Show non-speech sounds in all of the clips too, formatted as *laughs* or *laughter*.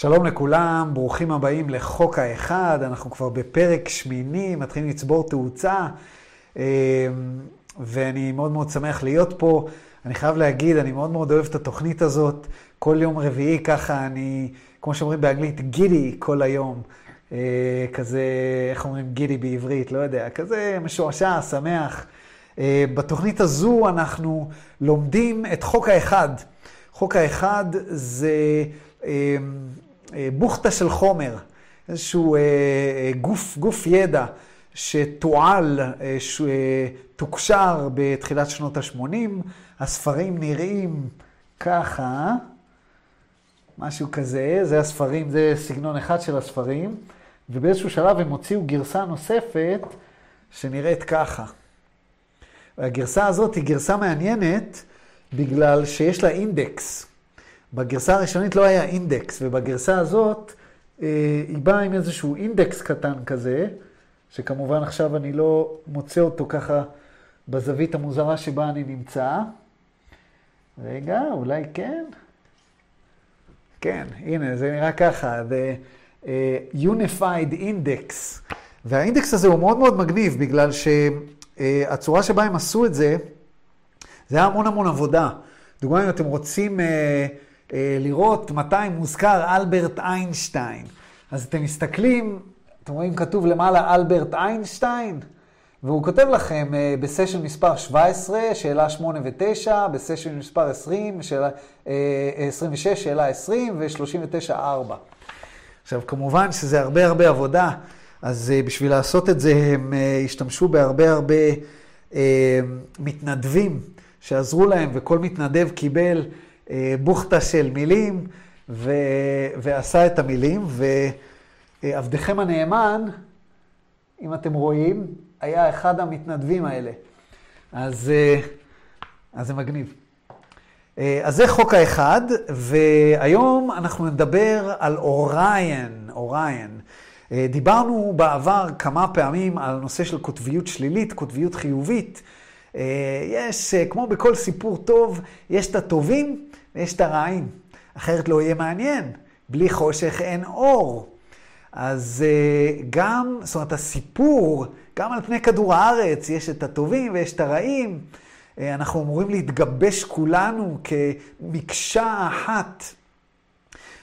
שלום לכולם, ברוכים הבאים לחוק האחד, אנחנו כבר בפרק שמיני, מתחילים לצבור תאוצה, אמ, ואני מאוד מאוד שמח להיות פה. אני חייב להגיד, אני מאוד מאוד אוהב את התוכנית הזאת. כל יום רביעי ככה אני, כמו שאומרים באנגלית, גידי כל היום. אה, כזה, איך אומרים גידי בעברית? לא יודע, כזה משועשע, שמח. אה, בתוכנית הזו אנחנו לומדים את חוק האחד. חוק האחד זה אמ, בוכטה של חומר, איזשהו אה, אה, גוף, גוף ידע שתועל, שתוקשר בתחילת שנות ה-80. הספרים נראים ככה, משהו כזה, זה הספרים, זה סגנון אחד של הספרים, ובאיזשהו שלב הם הוציאו גרסה נוספת שנראית ככה. הגרסה הזאת היא גרסה מעניינת בגלל שיש לה אינדקס. בגרסה הראשונית לא היה אינדקס, ובגרסה הזאת אה, היא באה עם איזשהו אינדקס קטן כזה, שכמובן עכשיו אני לא מוצא אותו ככה בזווית המוזרה שבה אני נמצא. רגע, אולי כן? כן, הנה, זה נראה ככה, The uh, Unified Index. והאינדקס הזה הוא מאוד מאוד מגניב, בגלל שהצורה שבה הם עשו את זה, זה היה המון המון עבודה. דוגמא, אם אתם רוצים... Uh, אה, לראות מתי מוזכר אלברט איינשטיין. אז אתם מסתכלים, אתם רואים כתוב למעלה אלברט איינשטיין, והוא כותב לכם אה, בסשן מספר 17, שאלה 8 ו-9, בסשן מספר 20, שאלה, 26, אה, שאלה 20, ו-39, 4. עכשיו, כמובן שזה הרבה הרבה עבודה, אז בשביל לעשות את זה הם השתמשו בהרבה הרבה מתנדבים שעזרו להם, וכל מתנדב קיבל אה, בוכטה של מילים, ו... ועשה את המילים, ועבדכם הנאמן, אם אתם רואים, היה אחד המתנדבים האלה. אז, אה, אז זה מגניב. אה, אז זה חוק האחד, והיום אנחנו נדבר על אוריין, אוריין. דיברנו בעבר כמה פעמים על נושא של קוטביות שלילית, קוטביות חיובית. יש, כמו בכל סיפור טוב, יש את הטובים את הרעים. אחרת לא יהיה מעניין. בלי חושך אין אור. אז אה, גם, זאת אומרת, הסיפור, גם על פני כדור הארץ, יש את הטובים ויש את הרעים. אה, אנחנו אמורים להתגבש כולנו כמקשה אחת.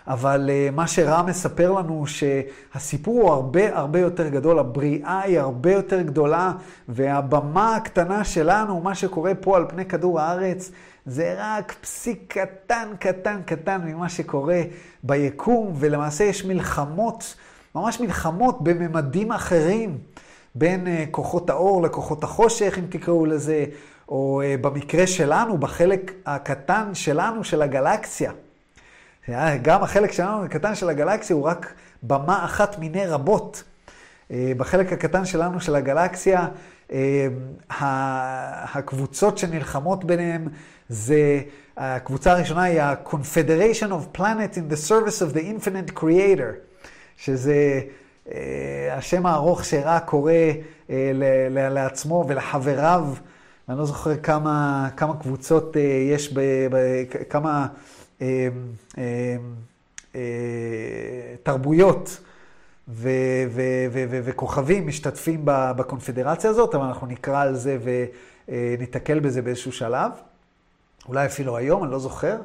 אבל uh, מה שרם מספר לנו, שהסיפור הוא הרבה הרבה יותר גדול, הבריאה היא הרבה יותר גדולה, והבמה הקטנה שלנו, מה שקורה פה על פני כדור הארץ, זה רק פסיק קטן, קטן, קטן ממה שקורה ביקום, ולמעשה יש מלחמות, ממש מלחמות בממדים אחרים, בין uh, כוחות האור לכוחות החושך, אם תקראו לזה, או uh, במקרה שלנו, בחלק הקטן שלנו, של הגלקסיה. גם החלק שלנו הקטן של הגלקסיה הוא רק במה אחת מיני רבות. אה, בחלק הקטן שלנו של הגלקסיה, אה, הקבוצות שנלחמות ביניהם זה, הקבוצה הראשונה היא ה-Confederation of Planet in the Service of the Infinite Creator, שזה אה, השם הארוך שרע קורא לעצמו ולחבריו. אני לא זוכר כמה, כמה קבוצות יש, ב, ב, כמה אה, אה, אה, תרבויות וכוכבים משתתפים בקונפדרציה הזאת, אבל אנחנו נקרא על זה וניתקל בזה באיזשהו שלב. אולי אפילו היום, אני לא זוכר.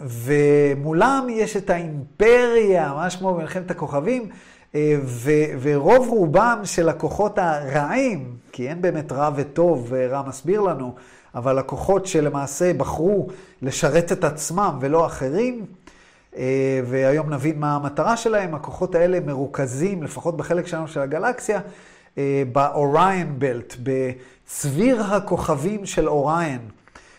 ומולם יש את האימפריה, ממש כמו במלחמת הכוכבים, ורוב רובם של הכוחות הרעים, כי אין באמת רע וטוב, ורע מסביר לנו, אבל לקוחות שלמעשה בחרו לשרת את עצמם ולא אחרים, אה, והיום נבין מה המטרה שלהם. הכוחות האלה מרוכזים, לפחות בחלק שלנו של הגלקסיה, אה, באוריין בלט, בצביר הכוכבים של אוריין,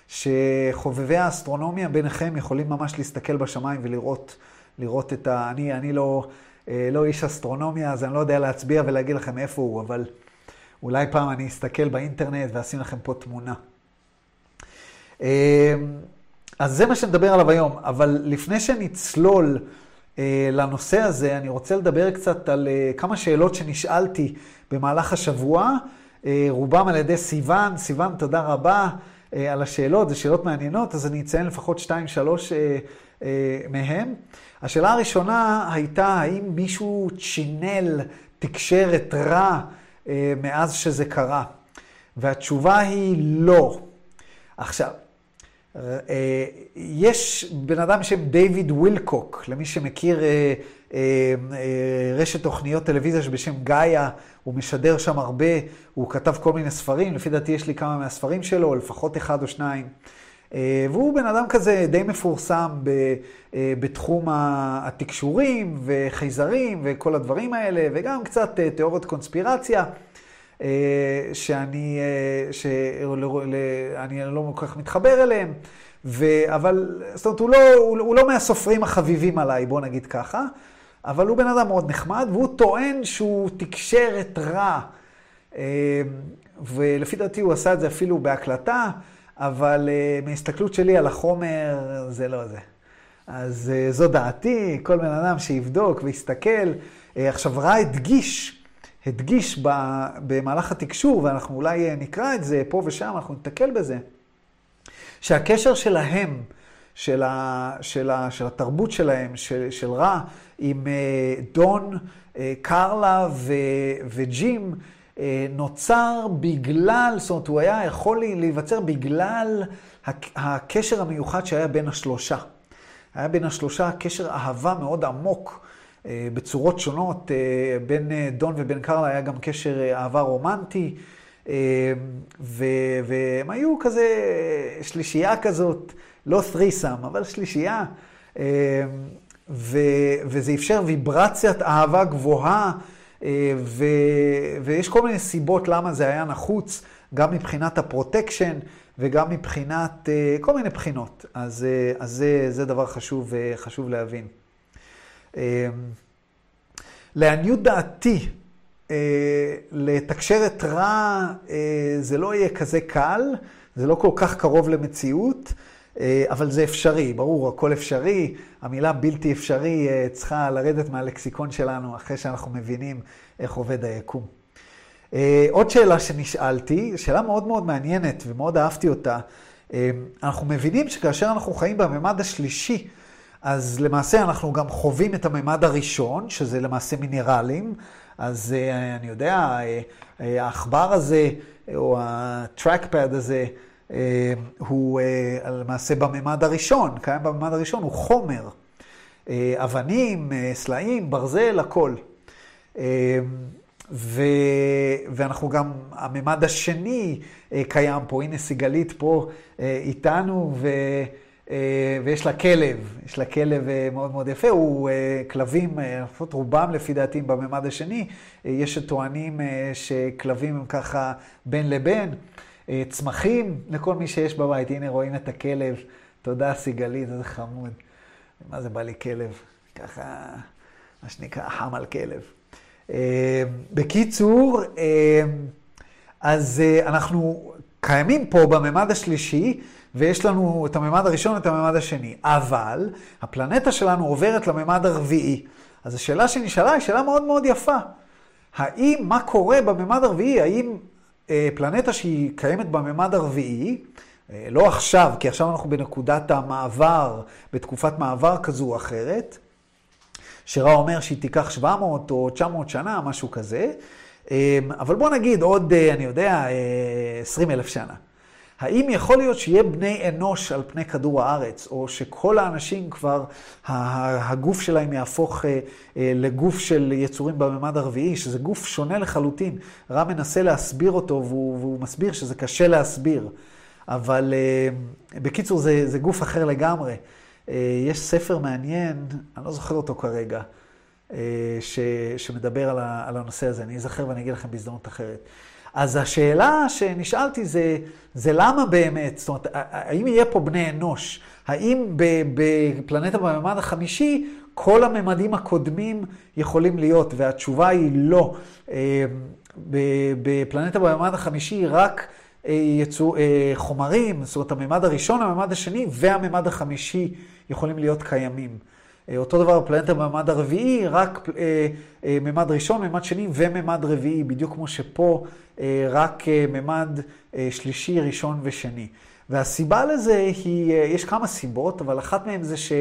שחובבי האסטרונומיה ביניכם יכולים ממש להסתכל בשמיים ולראות לראות את ה... אני, אני לא, אה, לא איש אסטרונומיה, אז אני לא יודע להצביע ולהגיד לכם איפה הוא, אבל אולי פעם אני אסתכל באינטרנט ואשים לכם פה תמונה. אז זה מה שנדבר עליו היום, אבל לפני שנצלול אה, לנושא הזה, אני רוצה לדבר קצת על אה, כמה שאלות שנשאלתי במהלך השבוע, אה, רובם על ידי סיוון. סיוון, תודה רבה על השאלות, זה שאלות מעניינות, אז אני אציין לפחות שתיים, שלוש מהם. השאלה הראשונה הייתה, האם מישהו צ'ינל תקשרת רע מאז שזה קרה? והתשובה היא לא. עכשיו, יש בן אדם בשם דיוויד ווילקוק, למי שמכיר רשת תוכניות טלוויזיה שבשם גאיה, הוא משדר שם הרבה, הוא כתב כל מיני ספרים, לפי דעתי יש לי כמה מהספרים שלו, לפחות אחד או שניים. והוא בן אדם כזה די מפורסם בתחום התקשורים וחייזרים וכל הדברים האלה, וגם קצת תיאוריות קונספירציה. שאני, שאני לא כל כך מתחבר אליהם, ו, אבל זאת אומרת, הוא לא, הוא, הוא לא מהסופרים החביבים עליי, בוא נגיד ככה, אבל הוא בן אדם מאוד נחמד, והוא טוען שהוא תקשרת רע, ולפי דעתי הוא עשה את זה אפילו בהקלטה, אבל מהסתכלות שלי על החומר, זה לא זה. אז זו דעתי, כל בן אדם שיבדוק ויסתכל. עכשיו, רע הדגיש הדגיש במהלך התקשור, ואנחנו אולי נקרא את זה פה ושם, אנחנו נתקל בזה, שהקשר שלהם, של, ה, של, ה, של התרבות שלהם, של, של רע, עם אה, דון, אה, קרלה ו, וג'ים, אה, נוצר בגלל, זאת אומרת, הוא היה יכול להיווצר בגלל הקשר המיוחד שהיה בין השלושה. היה בין השלושה קשר אהבה מאוד עמוק. אה, בצורות שונות. אה, בין אה, דון ובין קרלה היה גם קשר אהבה רומנטי, והם היו כזה שלישייה כזאת, לא threesome, אבל שלישייה. וזה אפשר ויברציית אהבה גבוהה, ו... ויש כל מיני סיבות למה זה היה נחוץ, גם מבחינת ה protection וגם מבחינת כל מיני בחינות. אז, אז זה, זה דבר חשוב, חשוב להבין. אמ, לעניות דעתי, אה, לתקשר את רע אה, זה לא יהיה כזה קל, זה לא כל כך קרוב למציאות, אה, אבל זה אפשרי, ברור, הכל אפשרי. המילה בלתי אפשרי צריכה לרדת מהלקסיקון שלנו אחרי שאנחנו מבינים איך עובד היקום. עוד שאלה שנשאלתי, שאלה מאוד מאוד מעניינת ומאוד אהבתי אותה. אנחנו מבינים שכאשר אנחנו חיים בממד השלישי, אז למעשה אנחנו גם חווים את הממד הראשון, שזה למעשה מינרלים. אז אה, אני יודע, אה, אה, העכבר הזה, או הטרקפד הזה, הוא למעשה בממד הראשון, קיים בממד הראשון, הוא חומר. אבנים, סלעים, ברזל, הכל. ו... ואנחנו גם, הממד השני קיים פה, הנה סיגלית פה איתנו, ו... אה, ויש לה כלב, יש לה כלב אה, מאוד מאוד יפה, הוא אה, כלבים, לפחות רובם לפי דעתי בממד השני, יש שטוענים שכלבים הם ככה בין לבין. צמחים לכל מי שיש בבית, הנה רואים את הכלב, תודה סיגלית, איזה חמוד. מה זה בא לי כלב? ככה, מה שנקרא, חם על כלב. בקיצור, אז אנחנו קיימים פה בממד השלישי, ויש לנו את הממד הראשון ואת הממד השני. אבל הפלנטה שלנו עוברת לממד הרביעי. אז השאלה שנשאלה היא שאלה מאוד מאוד יפה. האם, מה קורה בממד הרביעי? האם אה, פלנטה שהיא קיימת בממד הרביעי, אה, לא עכשיו, כי עכשיו אנחנו בנקודת המעבר, בתקופת מעבר כזו או אחרת, שרע אומר שהיא תיקח 700 או 900 שנה, משהו כזה, אה, אבל בוא נגיד עוד, אה, אני יודע, 20 אה, אלף שנה. האם יכול להיות שיהיה בני אנוש על פני כדור הארץ, או שכל האנשים כבר, הגוף שלהם יהפוך אה, אה, לגוף של יצורים בממד הרביעי, שזה גוף שונה לחלוטין. רם מנסה להסביר אותו, והוא, והוא מסביר שזה קשה להסביר. אבל אה, בקיצור, זה, זה גוף אחר לגמרי. יש ספר מעניין, אני לא זוכר אותו כרגע, ש, שמדבר על הנושא הזה. אני אזכר ואני אגיד לכם בהזדמנות אחרת. אז השאלה שנשאלתי זה, זה למה באמת, זאת אומרת, האם יהיה פה בני אנוש? האם בפלנטה בממד החמישי כל הממדים הקודמים יכולים להיות? והתשובה היא לא. אה, בפלנטה בממד החמישי רק אה, יצאו אה, חומרים, זאת אומרת, הממד הראשון, הממד השני והממד החמישי יכולים להיות קיימים. אותו דבר בפלנטה בממד הרביעי, רק ממד ראשון, ממד שני וממד רביעי, בדיוק כמו שפה רק אה, ממד אה, שלישי, ראשון ושני. והסיבה לזה היא, אה, יש כמה סיבות, אבל אחת מהן זה ש...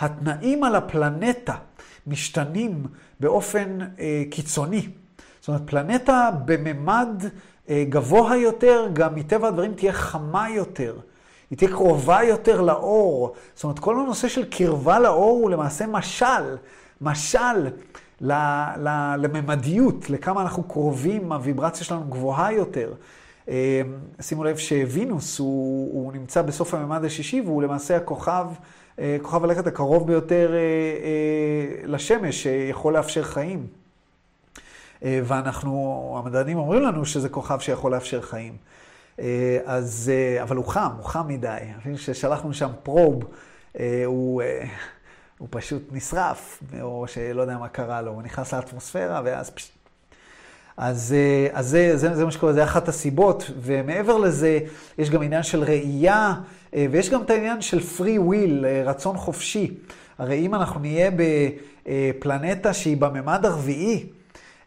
התנאים על הפלנטה משתנים באופן אה, קיצוני. זאת אומרת, פלנטה בממד אה, גבוה יותר, גם מטבע הדברים תהיה חמה יותר. היא תהיה קרובה יותר לאור. זאת אומרת, כל הנושא של קרבה לאור הוא למעשה משל, משל לממדיות, לכמה אנחנו קרובים, הוויברציה שלנו גבוהה יותר. אה, שימו לב שווינוס הוא, הוא נמצא בסוף הממד השישי והוא למעשה הכוכב, אה, כוכב הלכת הקרוב ביותר לשמש, שיכול לאפשר חיים. אה, ואנחנו, המדענים אומרים לנו שזה כוכב שיכול לאפשר חיים. אה, אז, אה, אבל הוא חם, הוא חם מדי. אפילו ששלחנו שם פרוב, הוא, הוא פשוט נשרף, או שלא יודע מה קרה לו, הוא נכנס לאטמוספירה ואז פשוט... אז, אז זה, זה, זה מה שקורה, זה אחת הסיבות, ומעבר לזה, יש גם עניין של ראייה, ויש גם את העניין של free will, רצון חופשי. הרי אם אנחנו נהיה בפלנטה שהיא בממד הרביעי,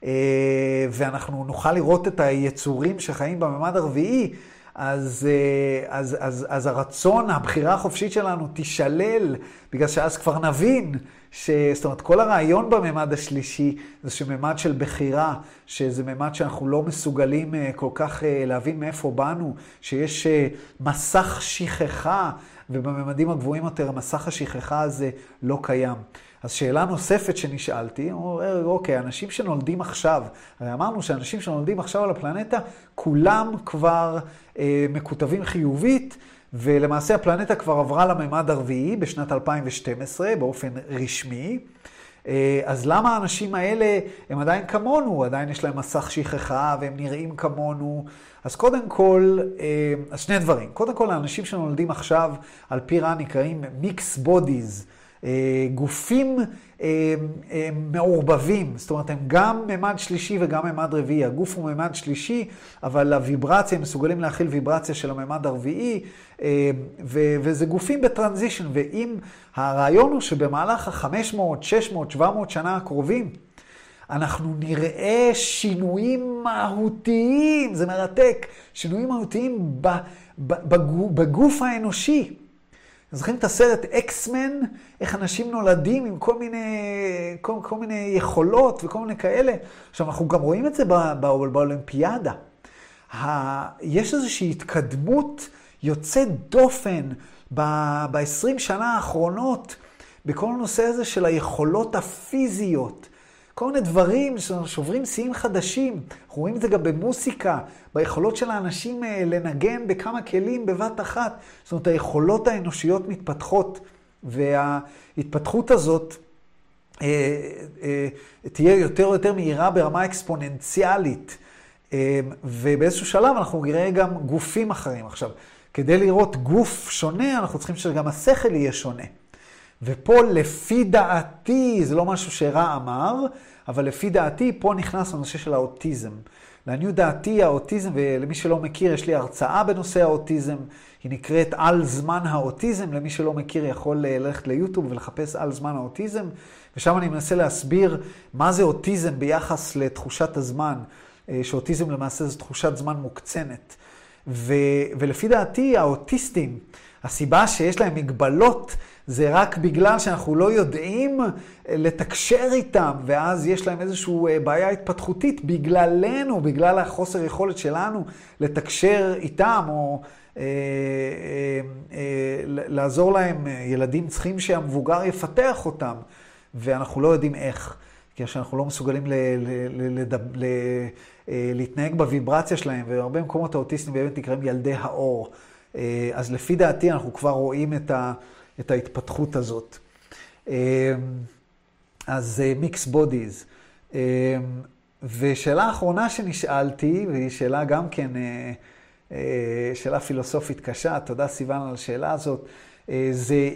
אה, ואנחנו נוכל לראות את היצורים שחיים בממד הרביעי, אז, אה, אז, אז, אז הרצון, הבחירה החופשית שלנו תישלל, בגלל שאז כבר נבין, ש, זאת אומרת, כל הרעיון בממד השלישי זה שממד של בחירה, שזה ממד שאנחנו לא מסוגלים אה, כל כך להבין מאיפה באנו, שיש מסך שכחה, ובממדים הגבוהים יותר מסך השכחה הזה לא קיים. אז שאלה נוספת שנשאלתי, אוקיי, אנשים שנולדים עכשיו, הרי אמרנו שאנשים שנולדים עכשיו על הפלנטה, כולם כבר אה, מקוטבים חיובית, ולמעשה הפלנטה כבר עברה לממד הרביעי בשנת 2012 באופן רשמי. אה, אז למה האנשים האלה הם עדיין כמונו, עדיין יש להם מסך שכחה והם נראים כמונו? אז קודם כל, אה, אז שני דברים. קודם כל, האנשים שנולדים עכשיו על פי רע נקראים מיקס בודיז. אה, גופים אה, אה, מעורבבים, זאת אומרת, הם גם ממד שלישי וגם ממד רביעי. הגוף הוא ממד שלישי, אבל הוויברציה, הם מסוגלים להכיל ויברציה של הממד הרביעי, וזה גופים בטרנזישן. ואם הרעיון הוא שבמהלך ה-500, 600, 700 שנה הקרובים, אנחנו נראה שינויים מהותיים, זה מרתק, שינויים מהותיים בגוף האנושי. זוכרים את הסרט אקסמן, איך אנשים נולדים עם כל מיני, כל, כל מיני יכולות וכל מיני כאלה. עכשיו, אנחנו גם רואים את זה בא, בא, באולימפיאדה. ה, יש איזושהי התקדמות יוצאת דופן ב-20 שנה האחרונות בכל הנושא הזה של היכולות הפיזיות. כל מיני דברים ששוברים שיאים חדשים. אנחנו רואים את זה גם במוסיקה, ביכולות של האנשים אה, לנגן בכמה כלים בבת אחת. זאת אומרת, היכולות האנושיות מתפתחות, וההתפתחות הזאת אה, אה, תהיה יותר ויותר מהירה ברמה אקספוננציאלית. ובאיזשהו שלב אנחנו נראה גם גופים אחרים. עכשיו, כדי לראות גוף שונה, אנחנו צריכים שגם השכל יהיה שונה. ופה לפי דעתי, זה לא משהו שרע אמר, אבל לפי דעתי פה נכנס הנושא של האוטיזם. לעניות דעתי האוטיזם, ולמי שלא מכיר, יש לי הרצאה בנושא האוטיזם, היא נקראת על זמן האוטיזם, למי שלא מכיר יכול אה, ללכת ליוטיוב ולחפש על זמן האוטיזם, ושם אני מנסה להסביר מה זה אוטיזם ביחס לתחושת הזמן, אה, שאוטיזם למעשה זו תחושת זמן מוקצנת. ו, ולפי דעתי האוטיסטים, הסיבה שיש להם מגבלות זה רק בגלל שאנחנו לא יודעים לתקשר איתם, ואז יש להם איזושהי אה, בעיה התפתחותית בגללנו, בגלל החוסר יכולת שלנו לתקשר איתם, או אה, אה, אה, לעזור להם. ילדים צריכים שהמבוגר יפתח אותם, ואנחנו לא יודעים איך. כי אנחנו לא מסוגלים ל, ל, ל, ל, אה, להתנהג בוויברציה שלהם, והרבה מקומות האוטיסטים באמת נקראים ילדי האור. אה, אז לפי דעתי אנחנו כבר רואים את, ה, את ההתפתחות הזאת. אה, אז מיקס בודיז. ושאלה אחרונה שנשאלתי, והיא שאלה גם כן, שאלה פילוסופית קשה, תודה סיוון על השאלה הזאת, זה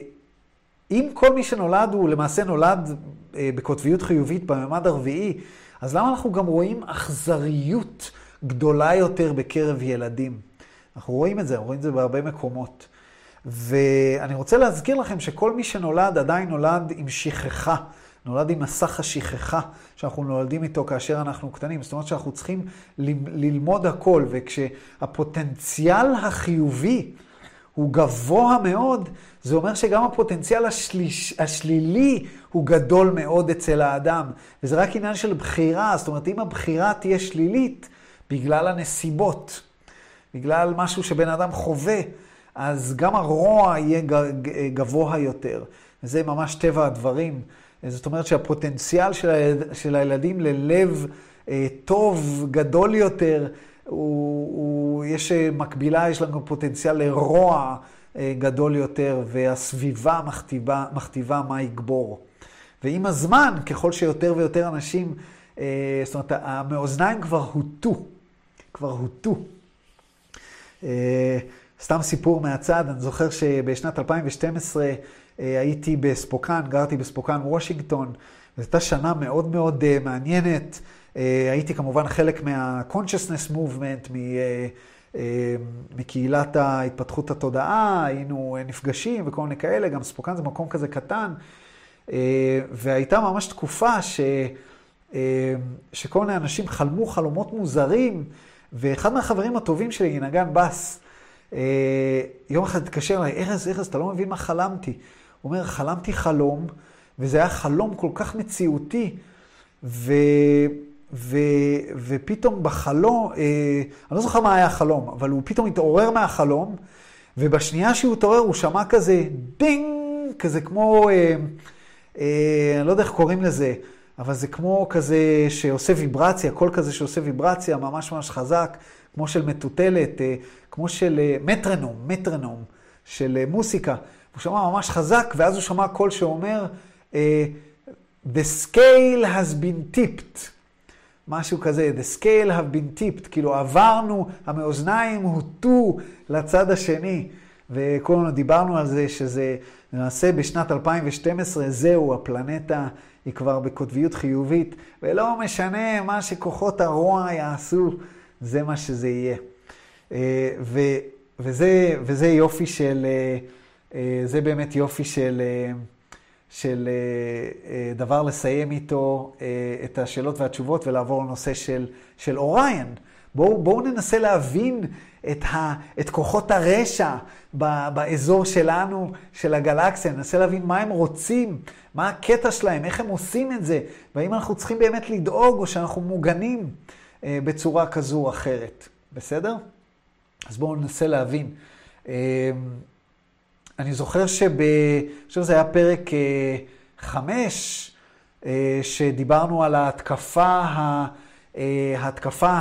אם כל מי שנולד הוא למעשה נולד בקוטביות חיובית בממד הרביעי, אז למה אנחנו גם רואים אכזריות גדולה יותר בקרב ילדים? אנחנו רואים את זה, אנחנו רואים את זה בהרבה מקומות. ואני רוצה להזכיר לכם שכל מי שנולד עדיין נולד עם שכחה, נולד עם מסך השכחה שאנחנו נולדים איתו כאשר אנחנו קטנים. זאת אומרת שאנחנו צריכים ללמוד הכל, וכשהפוטנציאל החיובי הוא גבוה מאוד, זה אומר שגם הפוטנציאל השליש, השלילי הוא גדול מאוד אצל האדם. וזה רק עניין של בחירה, זאת אומרת, אם הבחירה תהיה שלילית בגלל הנסיבות, בגלל משהו שבן אדם חווה, אז גם הרוע יהיה גבוה יותר. וזה ממש טבע הדברים. זאת אומרת שהפוטנציאל של, הילד, של הילדים ללב אה, טוב, גדול יותר, הוא, הוא, יש מקבילה, יש לנו פוטנציאל לרוע אה, גדול יותר, והסביבה מכתיבה, מכתיבה מה יגבור. ועם הזמן, ככל שיותר ויותר אנשים, אה, זאת אומרת, המאזניים כבר הוטו, כבר הוטו. סתם סיפור מהצד, אני זוכר שבשנת 2012 הייתי בספוקן, גרתי בספוקן, וושינגטון, זו הייתה שנה מאוד מאוד מעניינת. אה, הייתי כמובן חלק מה-consciousness movement, אה, אה, מקהילת ההתפתחות התודעה, היינו נפגשים וכל מיני כאלה, גם ספוקן זה מקום כזה קטן, והייתה ממש תקופה ש... שכל מיני אנשים חלמו חלומות מוזרים, ואחד מהחברים הטובים שלי, נגן בס, יום אחד התקשר אליי, ארז, ארז, אתה לא מבין מה חלמתי. הוא אומר, חלמתי חלום, וזה היה חלום כל כך מציאותי, ו... ו, ופתאום בחלום, אה, אני לא זוכר מה היה החלום, אבל הוא פתאום התעורר מהחלום, ובשנייה שהוא התעורר הוא שמע כזה דינג, כזה כמו, אה, אה, אני לא יודע איך קוראים לזה, אבל זה כמו כזה שעושה ויברציה, קול כזה שעושה ויברציה ממש ממש חזק, כמו של מטוטלת, אה, כמו של אה, מטרנום, מטרנום של אה, מוסיקה. הוא שמע ממש חזק, ואז הוא שמע קול שאומר, The scale has been tipped. משהו כזה, the scale have been tipped, כאילו עברנו, המאזניים הוטו לצד השני. וכולנו דיברנו על זה שזה למעשה בשנת 2012, זהו, הפלנטה היא כבר בקוטביות חיובית, ולא משנה מה שכוחות הרוע יעשו, זה מה שזה יהיה. אה, ו, וזה, וזה יופי של, אה, אה, זה באמת יופי של... של דבר לסיים איתו את השאלות והתשובות ולעבור לנושא של, של אוריין. בואו בוא ננסה להבין את, ה, את כוחות הרשע ב, באזור שלנו, של הגלקסיה, ננסה להבין מה הם רוצים, מה הקטע שלהם, איך הם עושים את זה, והאם אנחנו צריכים באמת לדאוג או שאנחנו מוגנים בצורה כזו או אחרת. בסדר? אז בואו ננסה להבין. אני זוכר שב... אני חושב שזה היה פרק אה, חמש, אה, שדיברנו על ההתקפה. אה, ההתקפה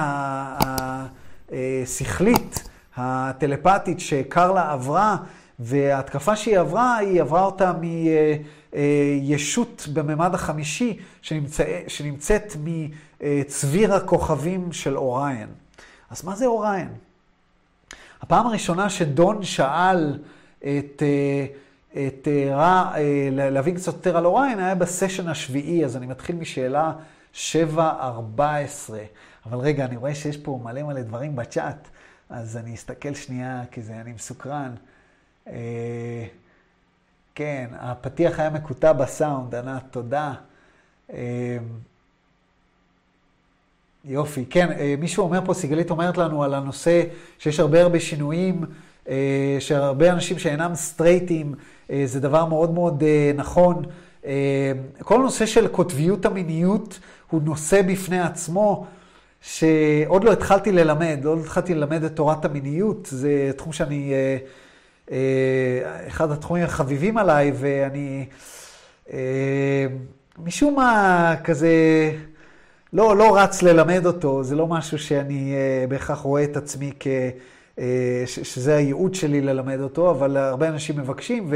השכלית, הטלפתית שקרלה עברה, וההתקפה שהיא עברה, היא עברה אותה מישות בממד החמישי, שנמצא, שנמצאת מצביר הכוכבים של אוריין. אז מה זה אוריין? הפעם הראשונה שדון שאל את, אה, את אה, רע, אה, להבין קצת יותר על אוריין, היה בסשן השביעי, אז אני מתחיל משאלה 7-14. אבל רגע, אני רואה שיש פה מלא מלא דברים בצ'אט, אז אני אסתכל שנייה, כי זה, אני מסוקרן. כן, הפתיח היה מקוטע בסאונד, ענת, תודה. יופי, כן, מישהו אומר פה, סיגלית אומרת לנו על הנושא שיש הרבה הרבה שינויים אה, שהרבה אנשים שאינם סטרייטים, אה, זה דבר מאוד מאוד אה, נכון. כל הנושא של קוטביות המיניות הוא נושא בפני עצמו, שעוד לא התחלתי ללמד, לא התחלתי ללמד את תורת המיניות, זה תחום שאני, אחד התחומים החביבים עליי, ואני משום מה כזה לא, לא רץ ללמד אותו, זה לא משהו שאני בהכרח רואה את עצמי כ... אה, שזה הייעוד שלי ללמד אותו, אבל הרבה אנשים מבקשים,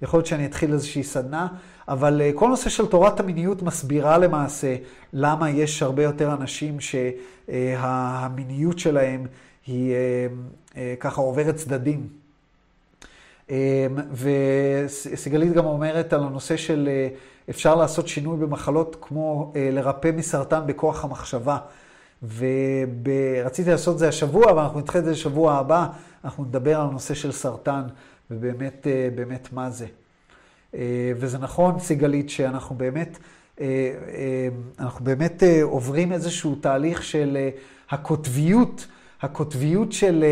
ויכול להיות שאני אתחיל איזושהי סדנה. אבל אה, כל נושא של תורת המיניות מסבירה למעשה למה יש הרבה יותר אנשים שהמיניות שלהם היא אה, ככה עוברת צדדים. וסיגלית גם אומרת על הנושא של אפשר לעשות שינוי במחלות כמו לרפא מסרטן בכוח המחשבה. ורציתי לעשות את זה השבוע, אבל אנחנו נדחה את זה לשבוע הבא, אנחנו נדבר על הנושא של סרטן, ובאמת, אה, באמת מה זה. אה, וזה נכון, סיגלית, שאנחנו באמת, אה, אנחנו באמת עוברים איזשהו תהליך של הקוטביות, הקוטביות של,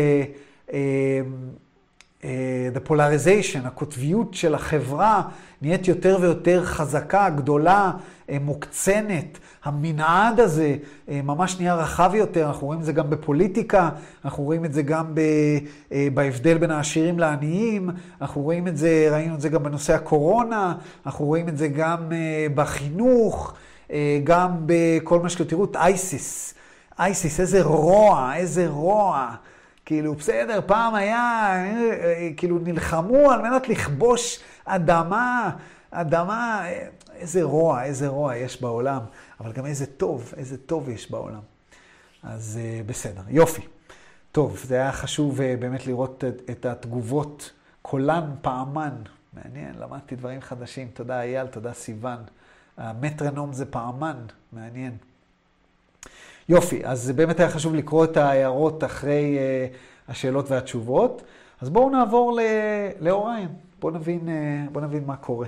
the polarization, הקוטביות של החברה נהיית יותר ויותר חזקה, גדולה, מוקצנת. המנעד הזה ממש נהיה רחב יותר, אנחנו רואים את זה גם בפוליטיקה, אנחנו רואים את זה גם ב, בהבדל בין העשירים לעניים, אנחנו רואים את זה, ראינו את זה גם בנושא הקורונה, אנחנו רואים את זה גם בחינוך, גם בכל מה שקורה, תראו את אייסיס, אייסיס, איזה רוע, איזה רוע. כאילו, בסדר, פעם היה, כאילו, נלחמו על מנת לכבוש אדמה, אדמה, איזה רוע, איזה רוע יש בעולם, אבל גם איזה טוב, איזה טוב יש בעולם. אז בסדר, יופי. טוב, זה היה חשוב באמת לראות את התגובות, קולן פעמן. מעניין, למדתי דברים חדשים. תודה אייל, תודה סיוון. המטרנום זה פעמן, מעניין. יופי, אז באמת היה חשוב לקרוא את ההערות אחרי uh, השאלות והתשובות. אז בואו נעבור לאוריין, בואו נבין, uh, בוא נבין מה קורה.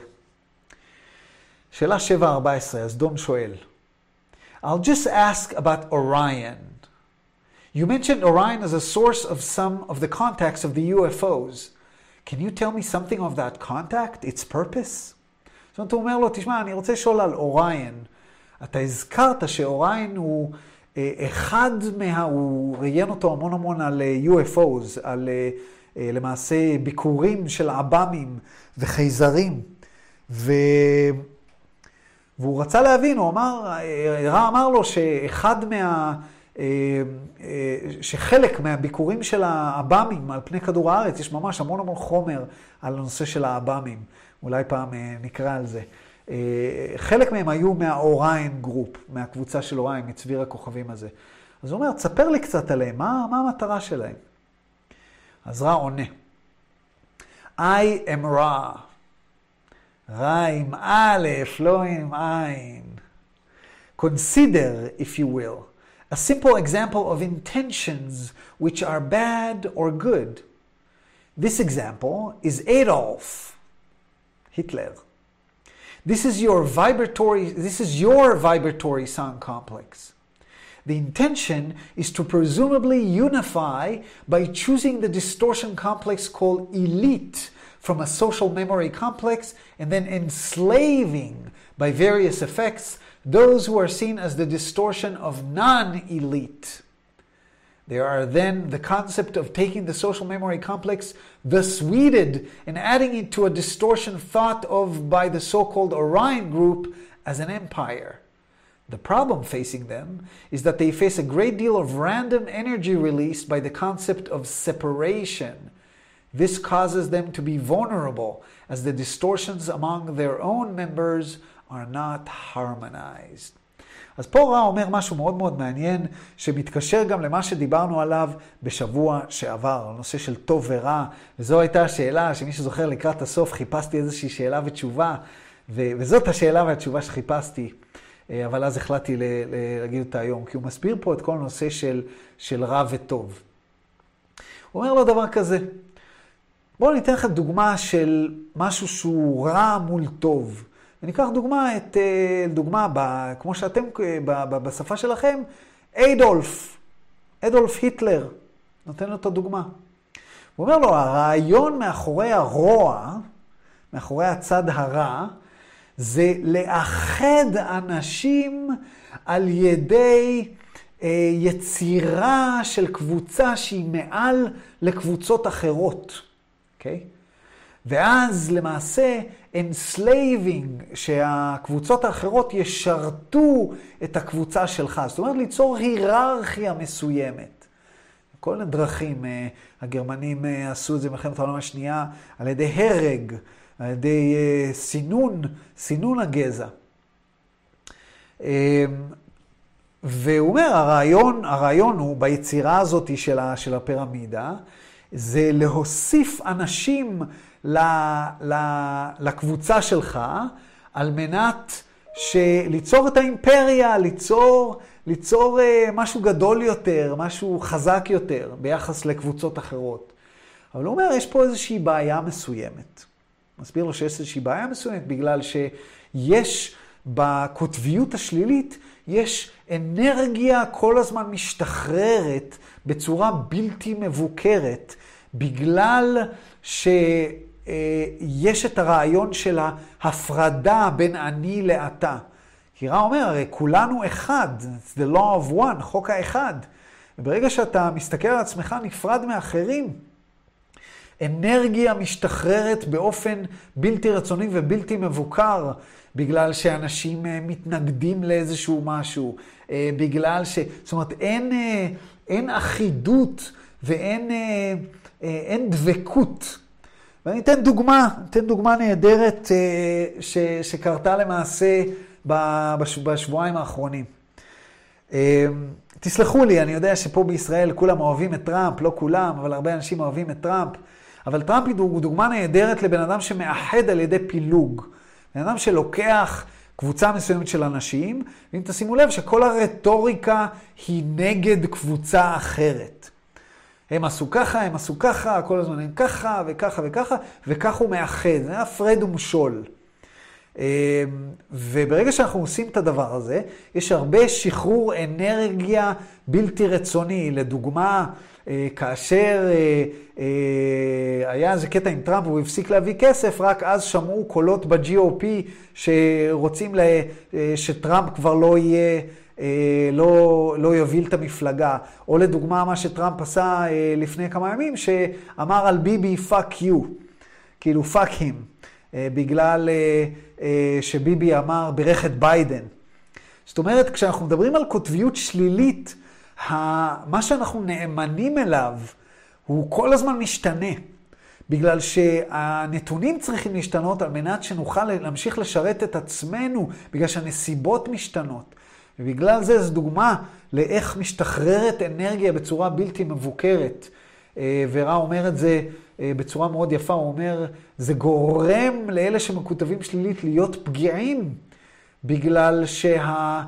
שאלה 7-14, אז דון שואל, I'll just ask about Orion. You mentioned Orion as a source of some of the contacts of the UFOs. Can you tell me something of that contact, its purpose? זאת אומרת, הוא אומר לו, תשמע, אני רוצה לשאול על אוריין. אתה הזכרת שאוריין הוא... אחד מה... הוא ראיין אותו המון המון על UFOs, על למעשה ביקורים של עב"מים וחייזרים. ו... והוא רצה להבין, הוא אמר, רא אמר לו שאחד מה... שחלק מהביקורים של העב"מים על פני כדור הארץ, יש ממש המון המון חומר על הנושא של העב"מים. אולי פעם נקרא על זה. חלק מהם היו מה Orion group, מהקבוצה של Orion, מצביר הכוכבים הזה. אז הוא אומר, תספר לי קצת עליהם, מה, מה המטרה שלהם? אז רא עונה. I am Ra. רע עם א', לא עם עין. Consider, if you will, a simple example of intentions which are bad or good. This example is Adolf Hitler. This is your vibratory, this is your vibratory sound complex. The intention is to presumably unify by choosing the distortion complex called elite from a social memory complex and then enslaving by various effects those who are seen as the distortion of non elite. There are then the concept of taking the social memory complex, thus weeded, and adding it to a distortion thought of by the so called Orion group as an empire. The problem facing them is that they face a great deal of random energy released by the concept of separation. This causes them to be vulnerable, as the distortions among their own members are not harmonized. אז פה רע אומר משהו מאוד מאוד מעניין, שמתקשר גם למה שדיברנו עליו בשבוע שעבר, הנושא של טוב ורע, וזו הייתה השאלה שמי שזוכר לקראת הסוף חיפשתי איזושהי שאלה ותשובה, ו- וזאת השאלה והתשובה שחיפשתי, אה, אבל אז החלטתי להגיד אותה היום, כי הוא מסביר פה את כל הנושא של, של רע וטוב. הוא אומר לו דבר כזה, בואו ניתן לכם דוגמה של משהו שהוא רע מול טוב. וניקח דוגמה, את, אה, דוגמה ב, כמו שאתם, אה, ב, ב, בשפה שלכם, אדולף, אדולף היטלר, נותן לו את הדוגמה. הוא אומר לו, הרעיון מאחורי הרוע, מאחורי הצד הרע, זה לאחד אנשים על ידי אה, יצירה של קבוצה שהיא מעל לקבוצות אחרות, אוקיי? Okay? ואז למעשה enslaving, שהקבוצות האחרות ישרתו את הקבוצה שלך. זאת אומרת, ליצור היררכיה מסוימת. כל מיני דרכים, אה, הגרמנים אה, עשו את זה במלחמת העולם השנייה על ידי הרג, על ידי אה, סינון, סינון הגזע. והוא אומר, הרעיון, הרעיון הוא ביצירה הזאת של, הפירמידה, זה להוסיף אנשים לקבוצה שלך, על מנת ליצור את האימפריה, ליצור, ליצור uh, משהו גדול יותר, משהו חזק יותר ביחס לקבוצות אחרות. אבל הוא אומר, יש פה איזושהי בעיה מסוימת. מסביר לו שיש איזושהי בעיה מסוימת, בגלל שיש בקוטביות השלילית, יש אנרגיה כל הזמן משתחררת בצורה בלתי מבוקרת בגלל שיש את הרעיון של ההפרדה בין אני לאתה. כי רע אומר, הרי כולנו אחד, it's the law of one, חוק האחד. וברגע שאתה מסתכל על עצמך נפרד מאחרים, אנרגיה משתחררת באופן בלתי רצוני ובלתי מבוקר, בגלל שאנשים אה, מתנגדים לאיזשהו משהו, אה, בגלל ש... זאת אומרת, אין, אה, אין אחידות ואין אין דבקות. ואני אתן דוגמה, אתן דוגמה נהדרת ש, שקרתה למעשה בשבועיים האחרונים. תסלחו לי, אני יודע שפה בישראל כולם אוהבים את טראמפ, לא כולם, אבל הרבה אנשים אוהבים את טראמפ. אבל טראמפ הוא דוגמה נהדרת לבן אדם שמאחד על ידי פילוג. בן אדם שלוקח קבוצה מסוימת של אנשים, ואם תשימו לב שכל הרטוריקה היא נגד קבוצה אחרת. הם עשו ככה, הם עשו ככה, כל הזמן הם ככה וככה וככה, וכך הוא מאחד, זה הפרד ומשול. אמ, וברגע שאנחנו עושים את הדבר הזה, יש הרבה שחרור אנרגיה בלתי רצוני. לדוגמה, אה, כאשר אה, אה, היה איזה קטע עם טראמפ והוא הפסיק להביא כסף, רק אז שמעו קולות ב-GOP שרוצים לה, שטראמפ כבר לא יהיה, לא, לא יוביל את המפלגה. או לדוגמה, מה שטראמפ עשה לפני כמה ימים, שאמר על ביבי fuck you, כאילו fuck him, בגלל שביבי אמר, בירך את ביידן. זאת אומרת, כשאנחנו מדברים על קוטביות שלילית, מה שאנחנו נאמנים אליו הוא כל הזמן משתנה. בגלל שהנתונים צריכים להשתנות על מנת שנוכל להמשיך לשרת את עצמנו, בגלל שהנסיבות משתנות. ובגלל זה זו דוגמה לאיך משתחררת אנרגיה בצורה בלתי מבוקרת. אה, ורע אומר את זה אה, בצורה מאוד יפה, הוא אומר, זה גורם לאלה שמקוטבים שלילית להיות פגיעים, בגלל שה...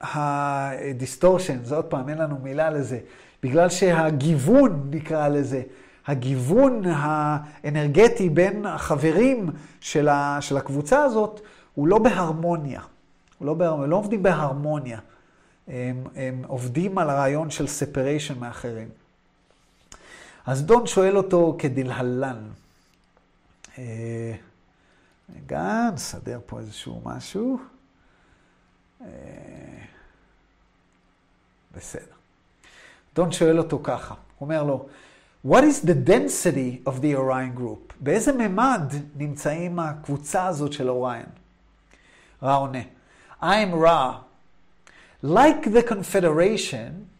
ה distortion, זה עוד פעם, אין לנו מילה לזה, בגלל שהגיוון, נקרא לזה, הגיוון האנרגטי בין החברים של, ה, של הקבוצה הזאת, הוא לא בהרמוניה. לא, בהרמוניה, לא עובדים בהרמוניה. הם, הם עובדים על הרעיון של separation מאחרים. אז דון שואל אותו כדלהלן. אה, רגע, נסדר פה איזשהו משהו. אה, בסדר. דון שואל אותו ככה, הוא אומר לו, What is the density of the Orion group? באיזה ממד נמצאים הקבוצה הזאת של אוריין? רע עונה, I'm Ra. Like the confederation,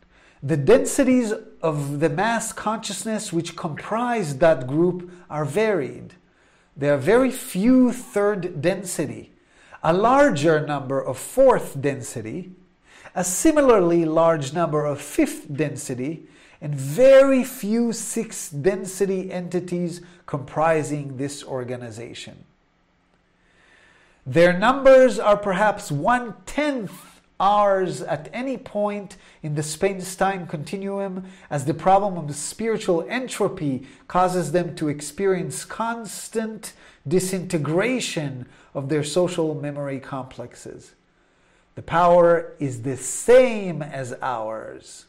the densities of the mass consciousness which comprise that group are varied. There are very few third density, a larger number of fourth density, a similarly large number of fifth density, and very few sixth density entities comprising this organization. Their numbers are perhaps one tenth ours at any point in the space time continuum, as the problem of the spiritual entropy causes them to experience constant disintegration of their social memory complexes. The power is the same as ours.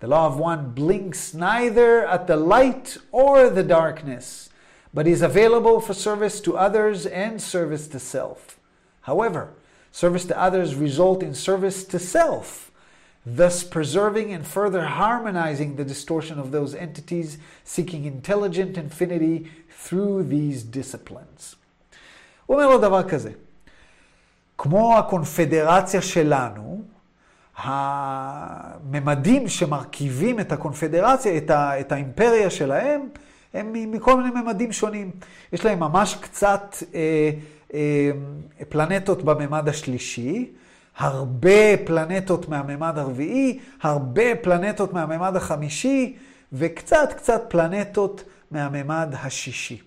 The law of one blinks neither at the light or the darkness, but is available for service to others and service to self. However, service to others result in service to self, thus preserving and further harmonizing the distortion of those entities seeking intelligent infinity through these disciplines. הוא אומר לו דבר כזה, כמו הקונפדרציה שלנו, הממדים שמרכיבים את הקונפדרציה, את, ה, את האימפריה שלהם, הם מכל מיני ממדים שונים. יש להם ממש קצת אה, אה, פלנטות בממד השלישי, הרבה פלנטות מהממד הרביעי, הרבה פלנטות מהממד החמישי, וקצת קצת פלנטות מהממד השישי.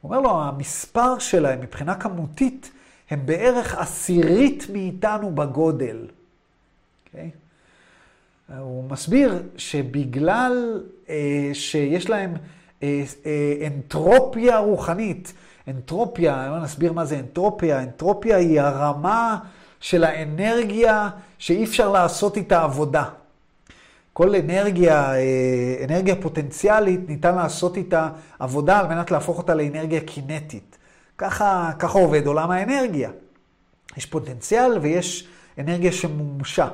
הוא אומר לו, המספר שלהם מבחינה כמותית הם בערך עשירית מאיתנו בגודל. Okay? אוקיי? הוא מסביר שבגלל אה, שיש להם אנטרופיה רוחנית, אנטרופיה, אני נסביר מה זה אנטרופיה, אנטרופיה היא הרמה של האנרגיה שאי אפשר לעשות איתה עבודה. כל אנרגיה, אה, אנרגיה פוטנציאלית, ניתן לעשות איתה עבודה על מנת להפוך אותה לאנרגיה קינטית. ככה, ככה עובד עולם האנרגיה. יש פוטנציאל ויש אנרגיה שמומשה.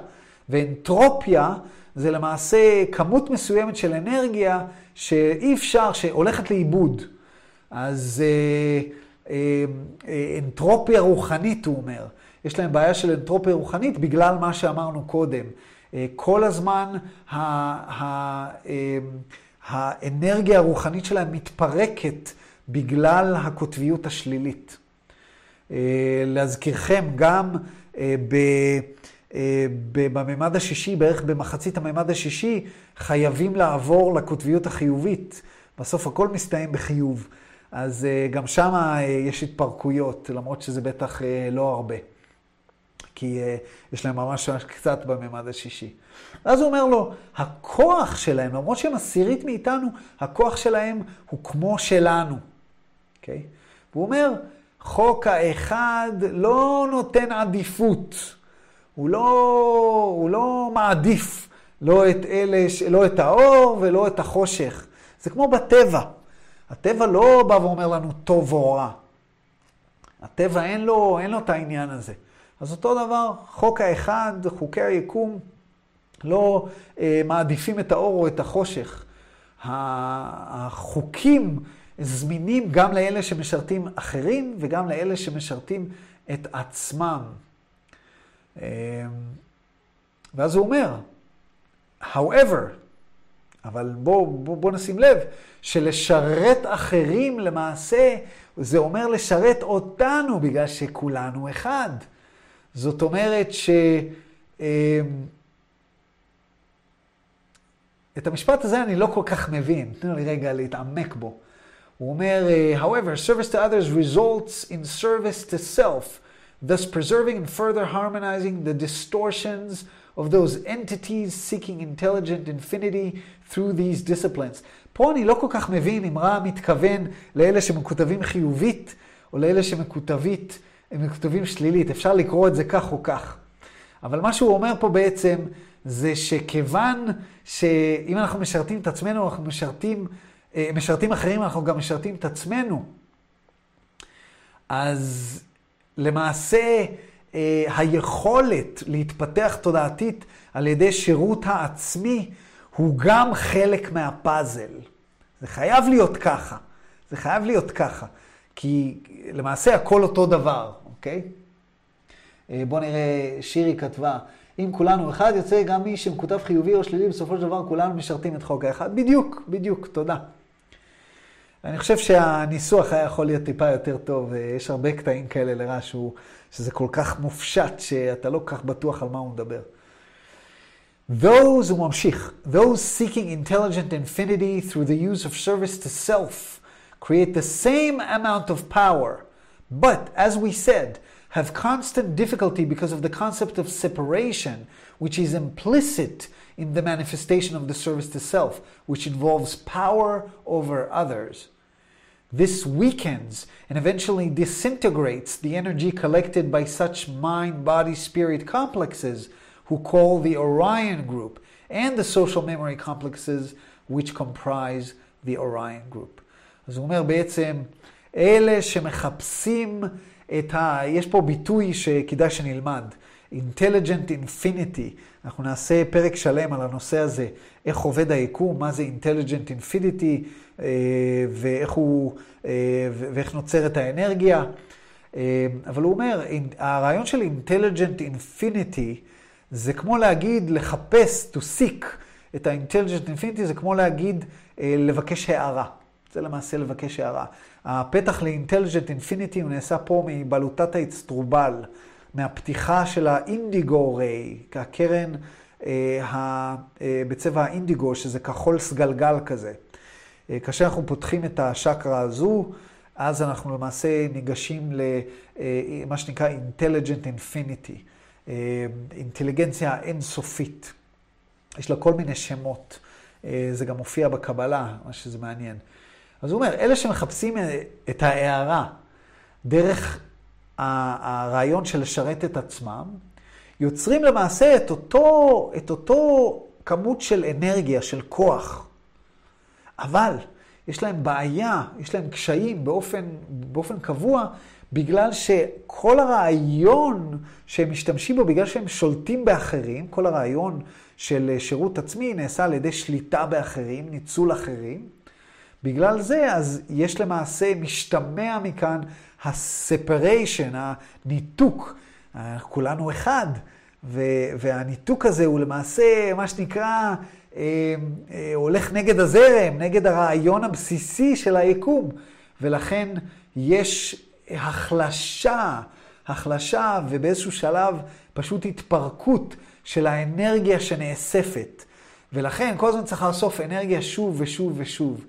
ואנטרופיה זה למעשה כמות מסוימת של אנרגיה שאי אפשר, שהולכת לאיבוד. אז אה, אה, אה, אנטרופיה רוחנית, הוא אומר. יש להם בעיה של אנטרופיה רוחנית בגלל מה שאמרנו קודם. אה, כל הזמן ה, ה, אה, האנרגיה הרוחנית שלהם מתפרקת בגלל הקוטביות השלילית. אה, להזכירכם, גם ב... בממד השישי, בערך במחצית הממד השישי, חייבים לעבור לקוטביות החיובית. בסוף הכל מסתיים בחיוב. אז גם שם יש התפרקויות, למרות שזה בטח לא הרבה. כי יש להם ממש קצת בממד השישי. ואז הוא אומר לו, הכוח שלהם, למרות שהם עשירית מאיתנו, הכוח שלהם הוא כמו שלנו. Okay? אוקיי? והוא אומר, חוק האחד לא נותן עדיפות. הוא לא, הוא לא מעדיף לא את, אלה, לא את האור ולא את החושך. זה כמו בטבע. הטבע לא בא ואומר לנו טוב או רע. הטבע אין לו, אין לו את העניין הזה. אז אותו דבר, חוק האחד, חוקי היקום, לא אה, מעדיפים את האור או את החושך. החוקים זמינים גם לאלה שמשרתים אחרים וגם לאלה שמשרתים את עצמם. אה, ואז הוא אומר, however, אבל בואו בוא, בוא נשים לב, שלשרת אחרים למעשה, זה אומר לשרת אותנו בגלל שכולנו אחד. זאת אומרת ש... אמ, את המשפט הזה אני לא כל כך מבין, תנו לי רגע להתעמק בו. הוא אומר, however, service to others results in service to self, thus preserving and further harmonizing the distortions of those entities seeking intelligent infinity through these disciplines. פה אני לא כל כך מבין אם רע מתכוון לאלה שמקוטבים חיובית, או לאלה שמקוטבית הם כתובים שלילית, אפשר לקרוא את זה כך או כך. אבל מה שהוא אומר פה בעצם, זה שכיוון שאם אנחנו משרתים את עצמנו, אנחנו משרתים, אה, משרתים אחרים, אנחנו גם משרתים את עצמנו. אז למעשה אה, היכולת להתפתח תודעתית על ידי שירות העצמי הוא גם חלק מהפאזל. זה חייב להיות ככה. זה חייב להיות ככה. כי למעשה הכל אותו דבר, אוקיי? אה, בואו נראה, שירי כתבה, אם כולנו אחד, יוצא גם מי שמכותב חיובי או שלילי, בסופו של דבר כולנו משרתים את חוק האחד. בדיוק, בדיוק, תודה. אני חושב שהניסוח היה יכול להיות טיפה יותר טוב, אה, יש הרבה קטעים כאלה לרעש, שזה כל כך מופשט, שאתה לא כל כך בטוח על מה הוא מדבר. Those, הוא ממשיך, those seeking intelligent infinity through the use of service to self, create the same amount of power, but as we said, have constant difficulty because of the concept of separation, which is implicit in the manifestation of the service to self, which involves power over others. This weakens and eventually disintegrates the energy collected by such mind body spirit complexes, who call the Orion group, and the social memory complexes which comprise the Orion group. אז הוא אומר בעצם, אלה שמחפשים את ה... יש פה ביטוי שכדאי שנלמד, Intelligent Infinity. אנחנו נעשה פרק שלם על הנושא הזה, איך עובד היקום, מה זה Intelligent Infinity, אה, ואיך, הוא, אה, ואיך נוצרת האנרגיה. אה, אבל הוא אומר, הרעיון של Intelligent Infinity זה כמו להגיד, לחפש, to seek את ה-Intelligent Infinity, זה כמו להגיד, לבקש הערה. זה למעשה לבקש הערה. הפתח ל-Intelligent Infinity הוא נעשה פה מבלוטת האצטרובל, מהפתיחה של האינדיגו ריי, הקרן אה, אה, בצבע האינדיגו, שזה כחול סגלגל כזה. אה, כאשר אנחנו פותחים את השקרה הזו, אז אנחנו למעשה ניגשים למה אה, שנקרא Intelligent Infinity, אה, אינטליגנציה אינסופית. יש לה כל מיני שמות. אה, זה גם מופיע בקבלה, מה שזה מעניין. אז הוא אומר, אלה שמחפשים את ההערה דרך הרעיון של לשרת את עצמם, יוצרים למעשה את אותו, את אותו כמות של אנרגיה, של כוח. אבל יש להם בעיה, יש להם קשיים באופן, באופן קבוע, בגלל שכל הרעיון שהם משתמשים בו, בגלל שהם שולטים באחרים, כל הרעיון של שירות עצמי נעשה על ידי שליטה באחרים, ניצול אחרים. בגלל זה, אז יש למעשה, משתמע מכאן ה-separation, הניתוק. כולנו אחד, והניתוק הזה הוא למעשה, מה שנקרא, אה, אה, הולך נגד הזרם, נגד הרעיון הבסיסי של היקום. ולכן יש החלשה, החלשה ובאיזשהו שלב פשוט התפרקות של האנרגיה שנאספת. ולכן כל הזמן צריך לאסוף אנרגיה שוב ושוב ושוב.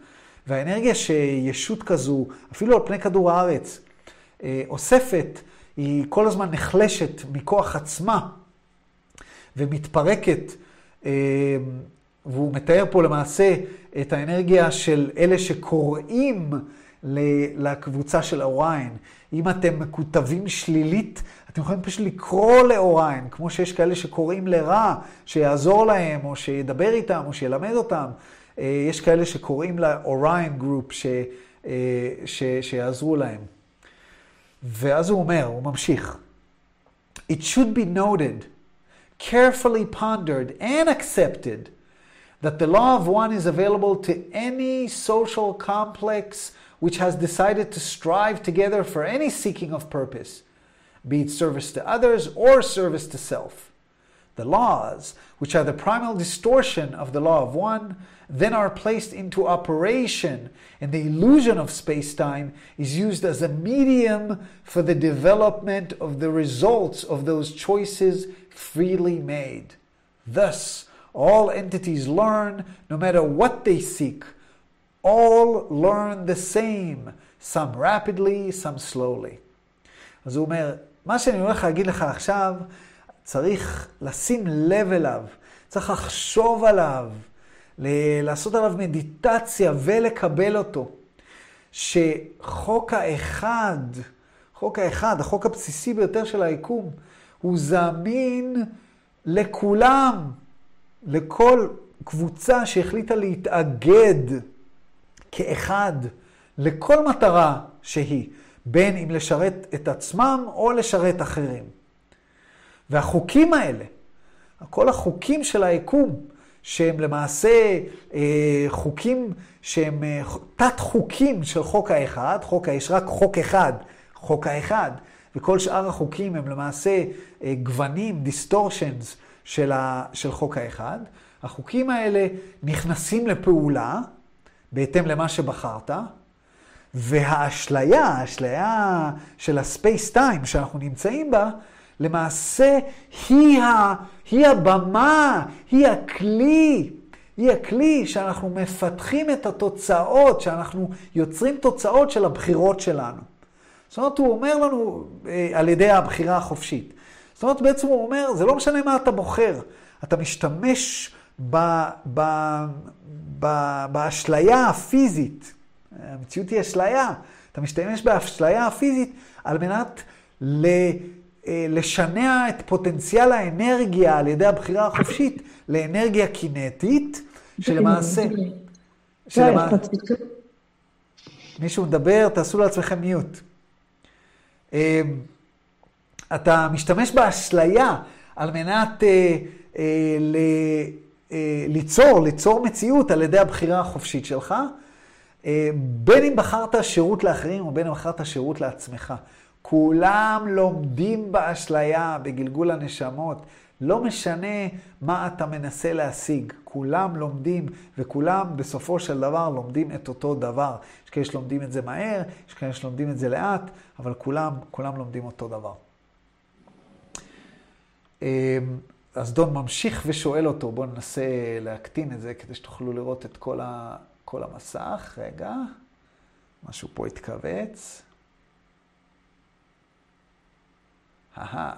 והאנרגיה שישות כזו, אפילו על פני כדור הארץ, אוספת, היא כל הזמן נחלשת מכוח עצמה ומתפרקת. והוא מתאר פה למעשה את האנרגיה של אלה שקוראים לקבוצה של Orion. אם אתם מקוטבים שלילית, אתם יכולים פשוט לקרוא ל Orion, כמו שיש כאלה שקוראים לרא, שיעזור להם, או שידבר איתם, או שילמד אותם. אה, יש כאלה שקוראים ל Orion group, ש, אה, ש, שיעזרו להם. ואז הוא אומר, הוא ממשיך, It should be noted, carefully pondered and accepted that the law of one is available to any social complex which has decided to strive together for any seeking of purpose, be it service to others or service to self. The laws, which are the primal distortion of the law of one, then are placed into operation, and the illusion of space time is used as a medium for the development of the results of those choices freely made. Thus, all entities learn no matter what they seek. All learn the same, some rapidly, some slowly. אז הוא אומר, מה שאני הולך להגיד לך עכשיו, צריך לשים לב אליו, צריך לחשוב עליו, לעשות עליו מדיטציה ולקבל אותו. שחוק האחד, חוק האחד, החוק הבסיסי ביותר של היקום, הוא זמין לכולם. לכל קבוצה שהחליטה להתאגד כאחד לכל מטרה שהיא, בין אם לשרת את עצמם או לשרת אחרים. והחוקים האלה, כל החוקים של היקום, שהם למעשה אה, חוקים שהם אה, תת-חוקים של חוק האחד, חוק, יש רק חוק אחד, חוק האחד, וכל שאר החוקים הם למעשה אה, גוונים, distortions, של, ה, של חוק האחד. החוקים האלה נכנסים לפעולה בהתאם למה שבחרת, והאשליה, האשליה של הספייס טיים שאנחנו נמצאים בה, למעשה היא, ה, היא הבמה, היא הכלי, היא הכלי שאנחנו מפתחים את התוצאות, שאנחנו יוצרים תוצאות של הבחירות שלנו. זאת אומרת, הוא אומר לנו אה, על ידי הבחירה החופשית. זאת אומרת, בעצם הוא אומר, זה לא משנה מה אתה בוחר, אתה משתמש ב, ב, ב, באשליה הפיזית. המציאות היא אשליה. אתה משתמש באשליה הפיזית על מנת ל, לשנע את פוטנציאל האנרגיה על ידי הבחירה החופשית לאנרגיה קינטית, שלמעשה... מישהו מדבר, תעשו לעצמכם מיוט. אמ, אתה משתמש באשליה על מנת אה, אה, ל, אה, ליצור, ליצור מציאות על ידי הבחירה החופשית שלך, אה, בין אם בחרת שירות לאחרים או בין אם בחרת שירות לעצמך. כולם לומדים באשליה, בגלגול הנשמות. לא משנה מה אתה מנסה להשיג, כולם לומדים, וכולם בסופו של דבר לומדים את אותו דבר. יש כאלה שלומדים את זה מהר, יש כאלה שלומדים את זה לאט, אבל כולם, כולם לומדים אותו דבר. אמ, אז דון ממשיך ושואל אותו, בואו ננסה להקטין את זה כדי שתוכלו לראות את כל, ה, כל המסך. רגע, משהו פה התכווץ. אהה,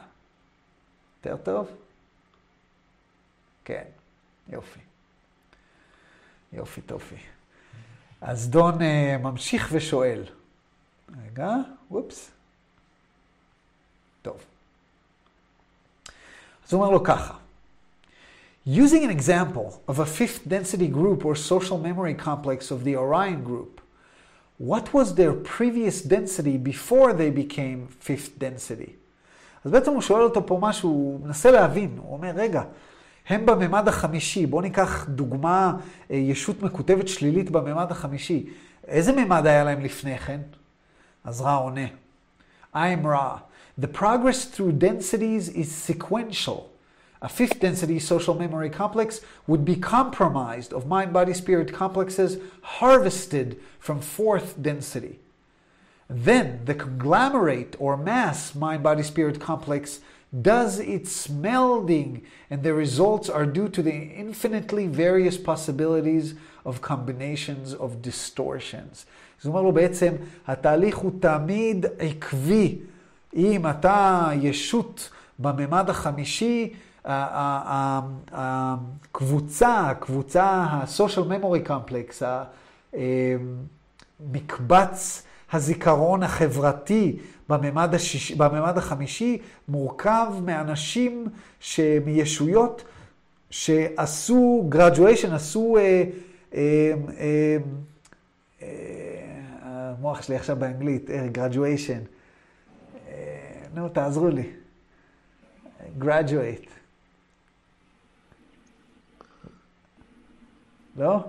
יותר טוב? כן, יופי. יופי טופי. אז דון uh, ממשיך ושואל. רגע, וופס. טוב. אז הוא אומר לו ככה, Using an example of a fifth density group or social memory complex of the Orion group, what was their previous density before they became fifth density? אז בעצם הוא שואל אותו פה משהו, הוא מנסה להבין, הוא אומר, רגע, הם בממד החמישי, בואו ניקח דוגמה, ישות מקוטבת שלילית בממד החמישי. איזה ממד היה להם לפני כן? אז רע עונה. I'm Ra. The progress through densities is sequential. A fifth density social memory complex would be compromised of mind body spirit complexes harvested from fourth density. Then the conglomerate or mass mind body spirit complex does its melding, and the results are due to the infinitely various possibilities of combinations of distortions. זאת אומרת לו בעצם, התהליך הוא תמיד עקבי. אם אתה ישות בממד החמישי, הקבוצה, הקבוצה, ה-social memory complex, המקבץ הזיכרון החברתי בממד, השיש, בממד החמישי, מורכב מאנשים מישויות שעשו graduation, עשו... אה, אה, אה, המוח שלי עכשיו באנגלית, graduation. נו, תעזרו לי. graduate. לא?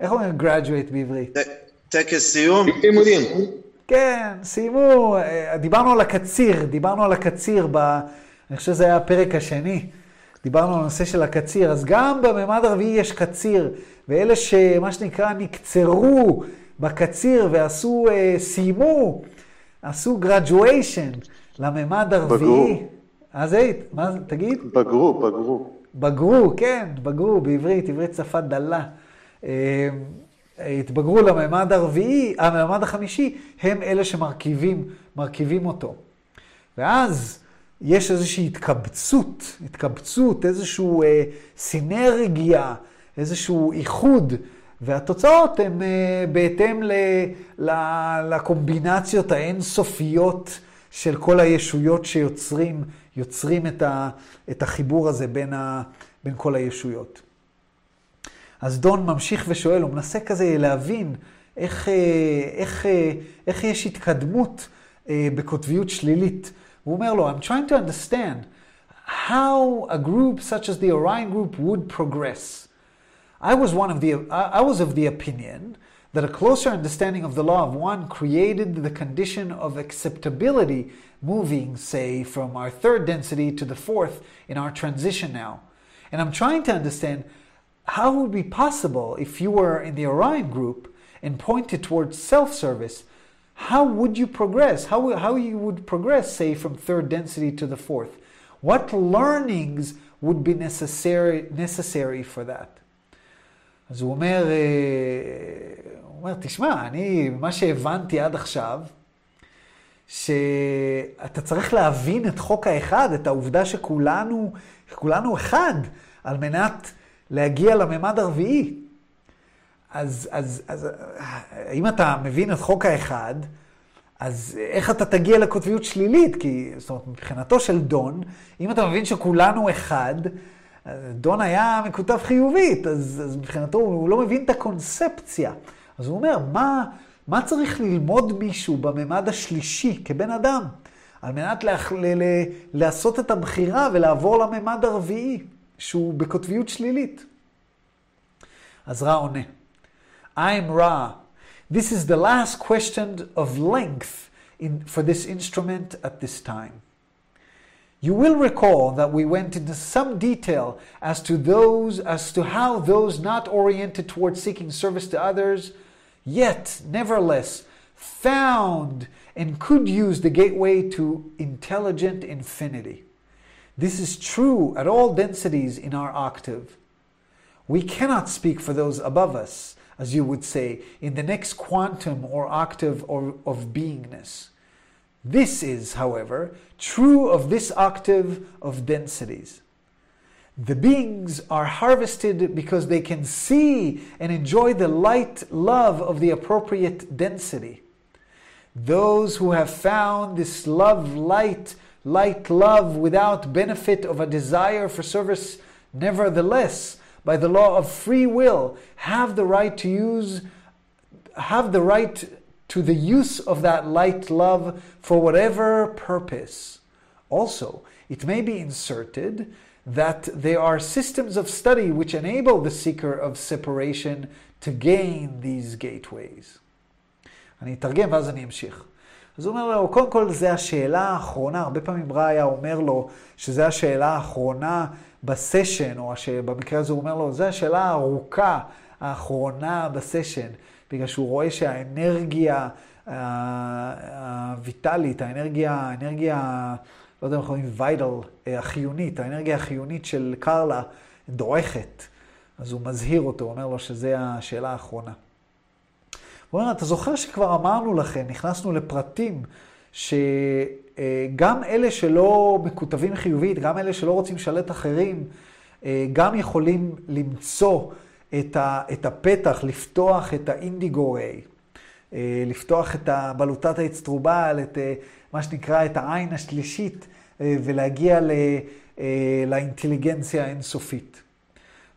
איך אומרים graduate בעברית? טקס סיום? לימודים. כן, סיימו, דיברנו על הקציר, דיברנו על הקציר, ב... אני חושב שזה היה הפרק השני, דיברנו על הנושא של הקציר, אז גם בממד הרביעי יש קציר, ואלה שמה שנקרא נקצרו בקציר ועשו, סיימו, עשו graduation לממד הרביעי. בגרו. אז היית, מה זה, תגיד? בגרו, בגרו. בגרו, כן, בגרו, בעברית, עברית שפה דלה. התבגרו לממד הרביעי, הממד החמישי, הם אלה שמרכיבים מרכיבים אותו. ואז יש איזושהי התקבצות, התקבצות, איזושהי אה, סינרגיה, איזשהו איחוד, והתוצאות הן אה, בהתאם ל, ל, לקומבינציות האינסופיות של כל הישויות שיוצרים יוצרים את, ה, את החיבור הזה בין, ה, בין כל הישויות. אז דון ממשיך ושואל, הוא מנסה כזה להבין איך, איך, איך יש התקדמות בקוטביות שלילית. הוא אומר לו, I'm trying to understand how a group such as the Orion group would progress. I was one of the, I was of the opinion that a closer understanding of the law of one created the condition of acceptability moving, say, from our third density to the fourth in our transition now. And I'm trying to understand how it would be possible if you were in the Orion group and pointed towards self service. How would you progress? How, how you would progress, say, from third density to the fourth? What learnings would be necessary, necessary for that? אז הוא אומר, הוא אומר, תשמע, אני, מה שהבנתי עד עכשיו, שאתה צריך להבין את חוק האחד, את העובדה שכולנו, כולנו אחד, על מנת להגיע לממד הרביעי. אז, אז, אז אם אתה מבין את חוק האחד, אז איך אתה תגיע לקוטביות שלילית? כי, זאת אומרת, מבחינתו של דון, אם אתה מבין שכולנו אחד, דון היה מקוטב חיובית, אז, אז מבחינתו הוא לא מבין את הקונספציה. אז הוא אומר, מה, מה צריך ללמוד מישהו בממד השלישי כבן אדם, על מנת לעשות את הבחירה ולעבור לממד הרביעי, שהוא בקוטביות שלילית? אז רע עונה. I'm Ra. This is the last question of length in, for this instrument at this time. You will recall that we went into some detail as to those, as to how those not oriented towards seeking service to others, yet nevertheless found and could use the gateway to intelligent infinity. This is true at all densities in our octave. We cannot speak for those above us, as you would say, in the next quantum or octave of beingness. This is, however, true of this octave of densities. The beings are harvested because they can see and enjoy the light love of the appropriate density. Those who have found this love, light, light love without benefit of a desire for service nevertheless, by the law of free will, have the right to use, have the right to the use of that light love for whatever purpose. Also, it may be inserted that there are systems of study which enable the seeker of separation to gain these gateways. אני אתרגם ואז אני אמשיך. אז הוא אומר לו, קודם כל, זו השאלה האחרונה. הרבה פעמים ראיה אומר לו שזו השאלה האחרונה בסשן, או במקרה הזה הוא אומר לו, זו השאלה הארוכה האחרונה בסשן, בגלל שהוא רואה שהאנרגיה הוויטלית, האנרגיה, האנרגיה, לא יודע אם אנחנו אומרים ויידל, החיונית, האנרגיה החיונית של קרלה דועכת. אז הוא מזהיר אותו, אומר לו שזו השאלה האחרונה. הוא אומר, אתה זוכר שכבר אמרנו לכם, נכנסנו לפרטים, שגם אלה שלא מקוטבים חיובית, גם אלה שלא רוצים לשלט אחרים, גם יכולים למצוא את הפתח, לפתוח את האינדיגו ריי, לפתוח את הבלוטת האצטרובל, את מה שנקרא את העין השלישית, ולהגיע לאינטליגנציה האינסופית.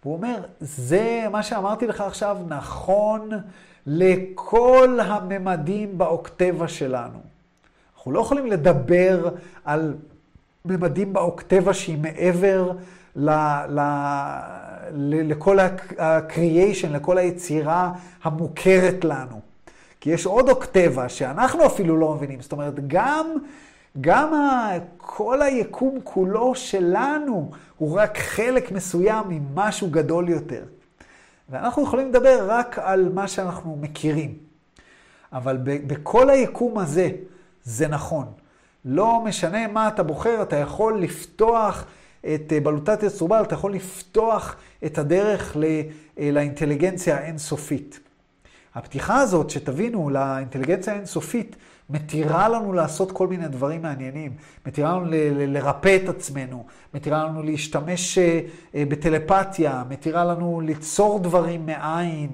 והוא אומר, זה מה שאמרתי לך עכשיו נכון לכל הממדים באוקטבה שלנו. אנחנו לא יכולים לדבר על ממדים באוקטבה שהיא מעבר ל, ל, ל, לכל ה-creation, לכל היצירה המוכרת לנו. כי יש עוד אוקטבה שאנחנו אפילו לא מבינים. זאת אומרת, גם, גם ה, כל היקום כולו שלנו הוא רק חלק מסוים ממשהו גדול יותר. ואנחנו יכולים לדבר רק על מה שאנחנו מכירים. אבל בכל היקום הזה, זה נכון. לא משנה מה אתה בוחר, אתה יכול לפתוח את בלוטת יצרובל, אתה יכול לפתוח את הדרך לאינטליגנציה האינסופית. הפתיחה הזאת, שתבינו, לאינטליגנציה האינסופית, מתירה לנו לעשות כל מיני דברים מעניינים, מתירה לנו לרפא את עצמנו, מתירה לנו להשתמש אה, אה, בטלפתיה, מתירה לנו ליצור דברים מאין,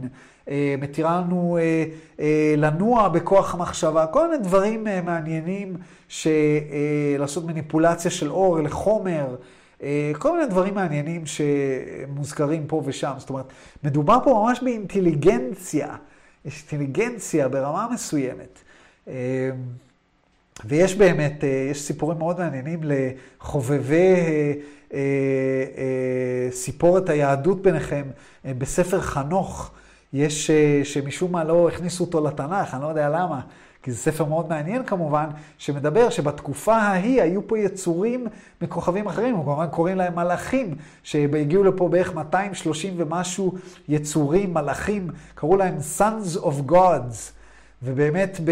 אה, מתירה לנו לנוע בכוח המחשבה, כל מיני דברים מעניינים, לעשות מניפולציה של אור לחומר. כל מיני דברים מעניינים שמוזכרים פה ושם. זאת אומרת, מדובר פה ממש באינטליגנציה, יש אינטליגנציה ברמה מסוימת. אמ, ויש באמת, אה, יש סיפורים מאוד מעניינים לחובבי אה, אה, סיפורת היהדות ביניכם. בספר חנוך, יש, שמשום מה לא הכניסו אותו לתנ"ך, אני לא יודע למה. כי זה ספר מאוד מעניין כמובן, שמדבר שבתקופה ההיא היו פה יצורים מכוכבים אחרים, אנחנו כמובן קוראים להם מלאכים, שהגיעו לפה בערך 230 ומשהו יצורים, מלאכים, קראו להם Sons of Gods. ובאמת ב,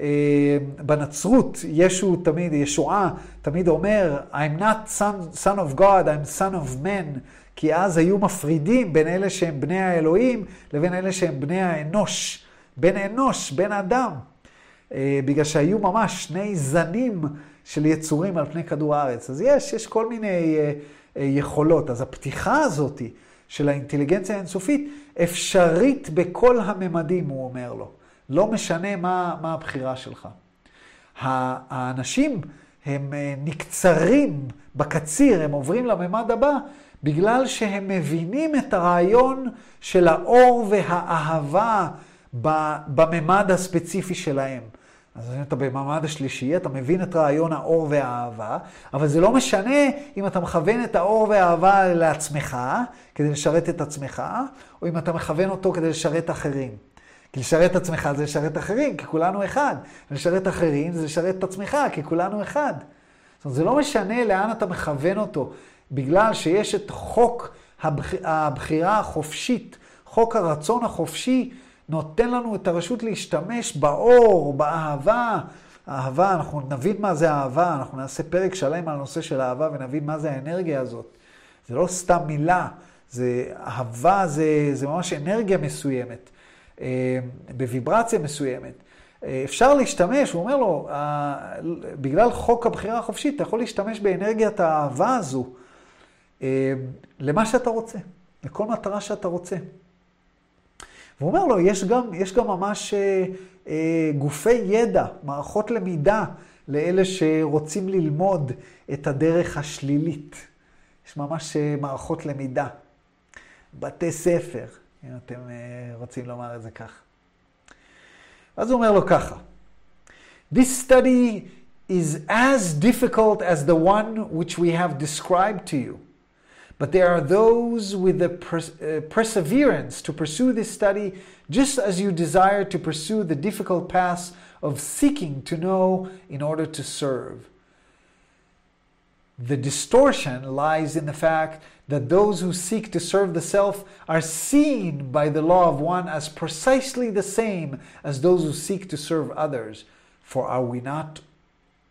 אה, בנצרות, ישו תמיד, ישועה תמיד אומר, I'm not son, son of God, I'm son of man, כי אז היו מפרידים בין אלה שהם בני האלוהים לבין אלה שהם בני האנוש, בן אנוש, בן אדם. אה, בגלל שהיו ממש שני זנים של יצורים על פני כדור הארץ. אז יש, יש כל מיני אה, יכולות. אז הפתיחה הזאת של האינטליגנציה האינסופית אפשרית בכל הממדים, הוא אומר לו. לא משנה מה, מה הבחירה שלך. האנשים הם אה, נקצרים בקציר, הם עוברים לממד הבא, בגלל שהם מבינים את הרעיון של האור והאהבה בממד הספציפי שלהם. אז אם אתה בממד השלישי, אתה מבין את רעיון האור והאהבה, אבל זה לא משנה אם אתה מכוון את האור והאהבה לעצמך, כדי לשרת את עצמך, או אם אתה מכוון אותו כדי לשרת אחרים. כי לשרת את עצמך זה לשרת אחרים, כי כולנו אחד. לשרת אחרים זה לשרת את עצמך, כי כולנו אחד. זאת אומרת, זה לא משנה לאן אתה מכוון אותו, בגלל שיש את חוק הבח... הבחירה החופשית, חוק הרצון החופשי, נותן לנו את הרשות להשתמש באור, באהבה. אהבה, אנחנו נבין מה זה אהבה, אנחנו נעשה פרק שלם על הנושא של אהבה ונבין מה זה האנרגיה הזאת. זה לא סתם מילה, זה אהבה, זה, זה ממש אנרגיה מסוימת. אה, בוויברציה מסוימת. אה, אפשר להשתמש, הוא אומר לו, בגלל חוק הבחירה החופשית, אתה יכול להשתמש באנרגיית האהבה הזו אה, למה שאתה רוצה, לכל מטרה שאתה רוצה. והוא אומר לו, יש גם, יש גם ממש גופי ידע, מערכות למידה לאלה שרוצים ללמוד את הדרך השלילית. יש ממש מערכות למידה, בתי ספר, אם אתם אה, רוצים לומר את זה כך. אז הוא אומר לו ככה, This study is as difficult as the one which we have described to you. But there are those with the pers- uh, perseverance to pursue this study just as you desire to pursue the difficult path of seeking to know in order to serve. The distortion lies in the fact that those who seek to serve the self are seen by the law of one as precisely the same as those who seek to serve others. For are we not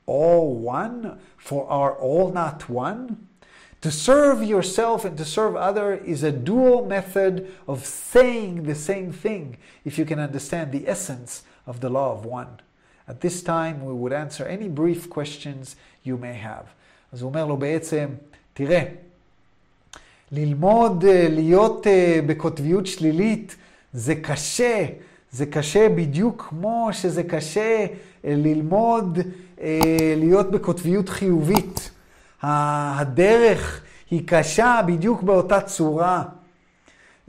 all one? For are all not one? To serve yourself and to serve other is a dual method of saying the same thing if you can understand the essence of the law of one. At this time we would answer any brief questions you may have. אז הוא אומר לו בעצם, תראה, ללמוד להיות בקוטביות שלילית זה קשה, זה קשה בדיוק כמו שזה קשה ללמוד להיות בקוטביות חיובית. הדרך היא קשה בדיוק באותה צורה.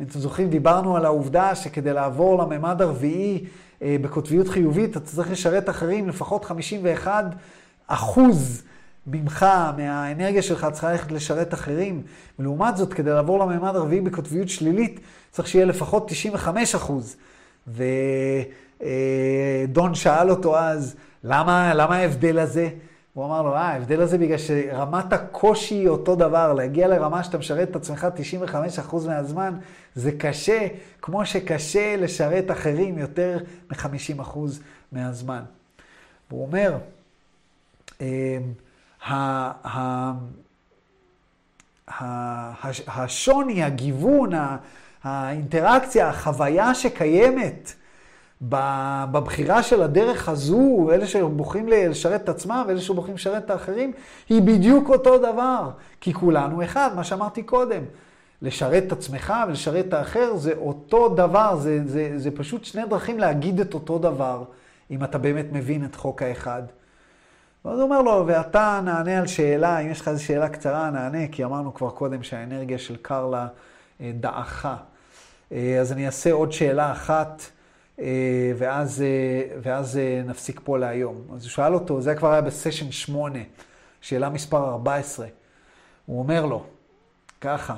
אתם זוכרים, דיברנו על העובדה שכדי לעבור לממד הרביעי בקוטביות חיובית, אתה צריך לשרת אחרים, לפחות 51 אחוז ממך, מהאנרגיה שלך, צריכה ללכת לשרת אחרים. ולעומת זאת, כדי לעבור לממד הרביעי בקוטביות שלילית, צריך שיהיה לפחות 95 אחוז. ודון שאל אותו אז, למה, למה ההבדל הזה? הוא אמר לו, אה, ההבדל הזה בגלל שרמת הקושי היא אותו דבר. להגיע לרמה שאתה משרת את עצמך 95% מהזמן, זה קשה, כמו שקשה לשרת אחרים יותר מ-50% מהזמן. והוא אומר, השוני, הגיוון, האינטראקציה, החוויה שקיימת בבחירה של הדרך הזו, אלה שבוחרים לשרת את עצמם ואלה שבוחרים לשרת את האחרים, היא בדיוק אותו דבר. כי כולנו אחד, מה שאמרתי קודם. לשרת את עצמך ולשרת את האחר זה אותו דבר, זה, זה, זה פשוט שני דרכים להגיד את אותו דבר, אם אתה באמת מבין את חוק האחד. ואז הוא אומר לו, ואתה נענה על שאלה, אם יש לך איזו שאלה קצרה, נענה, כי אמרנו כבר קודם שהאנרגיה של קרלה דעכה. אז אני אעשה עוד שאלה אחת, ואז, ואז נפסיק פה להיום. אז הוא שאל אותו, זה כבר היה בסשן 8, שאלה מספר 14. הוא אומר לו, ככה,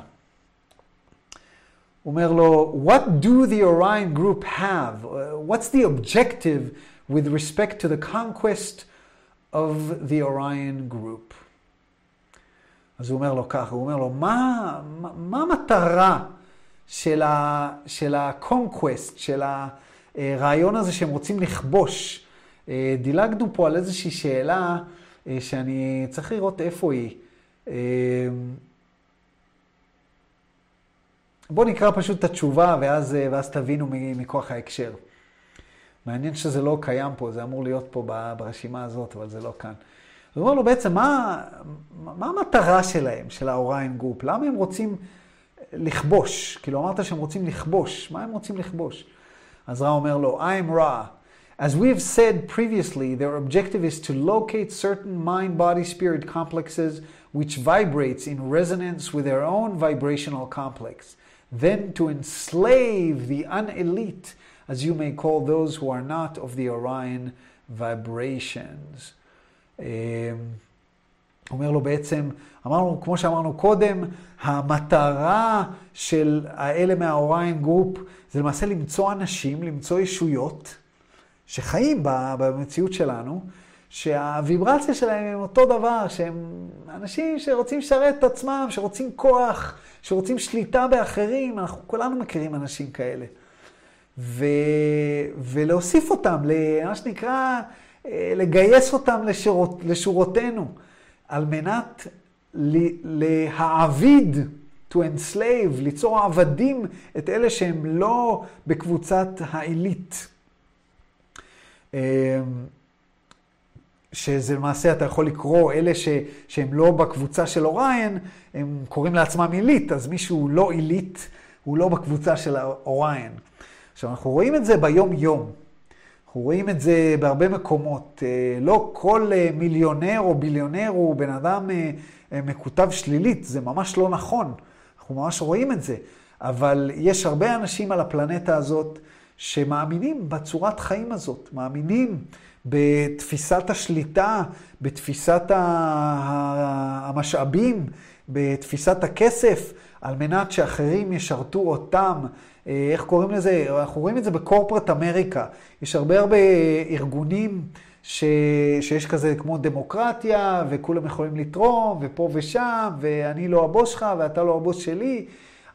הוא אומר לו, What do the Orion group have? What's the objective with respect to the conquest of the Orion group. אז הוא אומר לו ככה, הוא אומר לו, מה, מה, מה המטרה של, ה, של ה-conquest, של הרעיון הזה שהם רוצים לכבוש? דילגנו פה על איזושהי שאלה שאני צריך לראות איפה היא. בואו נקרא פשוט את התשובה ואז, ואז תבינו מכוח ההקשר. מעניין שזה לא קיים פה, זה אמור להיות פה ברשימה הזאת, אבל זה לא כאן. הוא אומר לו בעצם, מה, מה המטרה שלהם, של ה Orion group? למה הם רוצים לכבוש? כאילו אמרת שהם רוצים לכבוש, מה הם רוצים לכבוש? אז רא אומר לו, I am Ra. As we have said previously, their objective is to locate certain mind-body-spirit complexes which vibrates in resonance with their own vibrational complex, then to enslave the unelite as you may call those who are not of the Orion vibrations. אומר לו בעצם, אמרנו, כמו שאמרנו קודם, המטרה של האלה מה Orion group זה למעשה למצוא אנשים, למצוא ישויות שחיים במציאות שלנו, שהוויברציה שלהם הם אותו דבר, שהם אנשים שרוצים לשרת את עצמם, שרוצים כוח, שרוצים שליטה באחרים, אנחנו כולנו מכירים אנשים כאלה. ו... ולהוסיף אותם, למה שנקרא, לגייס אותם לשירות, לשורותינו, על מנת להעביד, to enslave, ליצור עבדים את אלה שהם לא בקבוצת העילית. שזה למעשה, אתה יכול לקרוא, אלה ש, שהם לא בקבוצה של אוריין, הם קוראים לעצמם עילית, אז מישהו לא עילית, הוא לא בקבוצה של אוריין. עכשיו, אנחנו רואים את זה ביום-יום. אנחנו רואים את זה בהרבה מקומות. לא כל מיליונר או ביליונר הוא בן אדם מקוטב שלילית, זה ממש לא נכון, אנחנו ממש רואים את זה. אבל יש הרבה אנשים על הפלנטה הזאת שמאמינים בצורת חיים הזאת, מאמינים בתפיסת השליטה, בתפיסת המשאבים, בתפיסת הכסף, על מנת שאחרים ישרתו אותם. אה, איך קוראים לזה? אנחנו רואים את זה בקורפרט אמריקה. יש הרבה הרבה ארגונים ש... שיש כזה כמו דמוקרטיה, וכולם יכולים לתרום, ופה ושם, ואני לא הבוס שלך, ואתה לא הבוס שלי.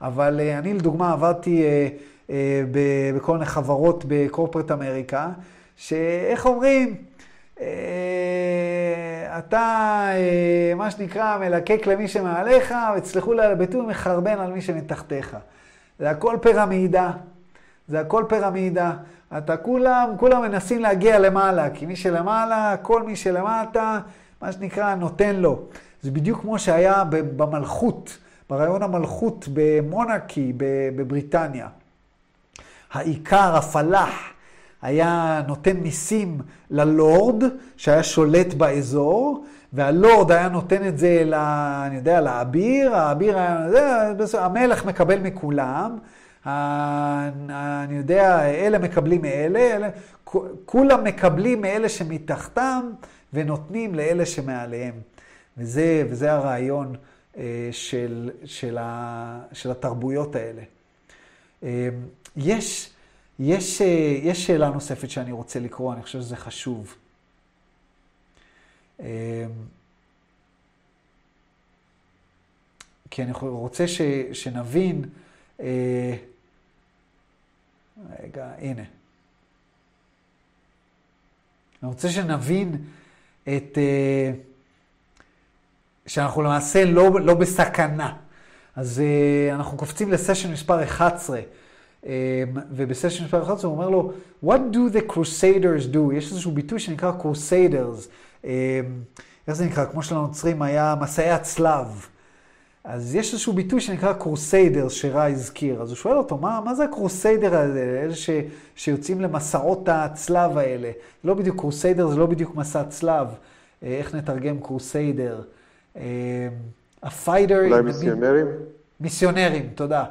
אבל אה, אני לדוגמה עבדתי אה, בכל מיני חברות בקורפרט אמריקה, שאיך אומרים, אתה, מה שנקרא, מלקק למי שמעליך, ותסלחו לי על הביטוי, מחרבן על מי שמתחתיך. זה הכל פירמידה, זה הכל פירמידה. אתה כולם, כולם מנסים להגיע למעלה, כי מי שלמעלה, כל מי שלמטה, מה שנקרא, נותן לו. זה בדיוק כמו שהיה במלכות, ברעיון המלכות במונארקי בבריטניה. העיקר, הפלאח, היה נותן מיסים ללורד, שהיה שולט באזור, והלורד היה נותן את זה, ל, אני יודע, לאביר, האביר היה, זה, המלך מקבל מכולם, אני יודע, אלה מקבלים מאלה, אלה, כולם מקבלים מאלה שמתחתם ונותנים לאלה שמעליהם. וזה, וזה הרעיון אה, של, של, ה, של התרבויות האלה. אה, יש, יש, אה, יש שאלה נוספת שאני רוצה לקרוא, אני חושב שזה חשוב. כי אני רוצה ש, שנבין, רגע, הנה. אני רוצה שנבין את, אה, שאנחנו למעשה לא, לא בסכנה. אז אה, אנחנו קופצים לסשן מספר 11, אה, ובסשן מספר 11 הוא אומר לו, What do the crusaders do? יש איזשהו ביטוי שנקרא crusaders. איך זה נקרא? כמו שלנוצרים היה מסעי הצלב. אז יש איזשהו ביטוי שנקרא קרוסיידר, שרה הזכיר. אז הוא שואל אותו, מה, מה זה הקרוסיידר הזה, אלה ש, שיוצאים למסעות הצלב האלה? לא בדיוק קרוסיידר, זה לא בדיוק מסע צלב. אה, איך נתרגם קרוסיידר? הפיידר... אולי מיסיונרים? מיסיונרים, תודה.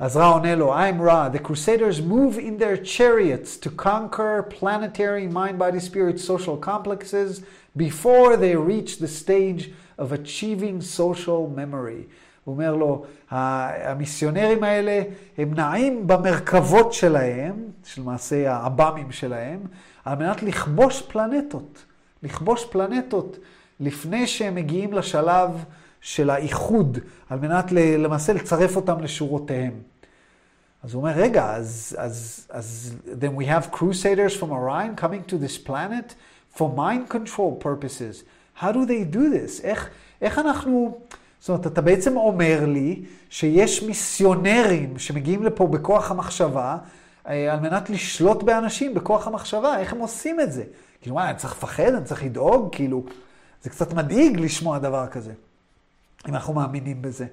אז רע עונה לו, I'm Ra, the crusaders move in their chariots to conquer planetary mind-body spirit social complexes before they reach the stage of achieving social memory. הוא אומר לו, המיסיונרים האלה, הם נעים במרכבות שלהם, של מעשה האב"מים שלהם, על מנת לכבוש פלנטות. לכבוש פלנטות לפני שהם מגיעים לשלב של האיחוד, על מנת למעשה לצרף אותם לשורותיהם. אז הוא אומר, רגע, אז, אז, אז then we have crusaders from Orion coming to this planet for mind control purposes. How do they do this? איך, איך אנחנו... זאת אומרת, אתה בעצם אומר לי שיש מיסיונרים שמגיעים לפה בכוח המחשבה, אה, על מנת לשלוט באנשים בכוח המחשבה, איך הם עושים את זה? כאילו, מה, אני צריך לפחד? אני צריך לדאוג? כאילו, זה קצת מדאיג לשמוע דבר כזה, אם אנחנו מאמינים בזה.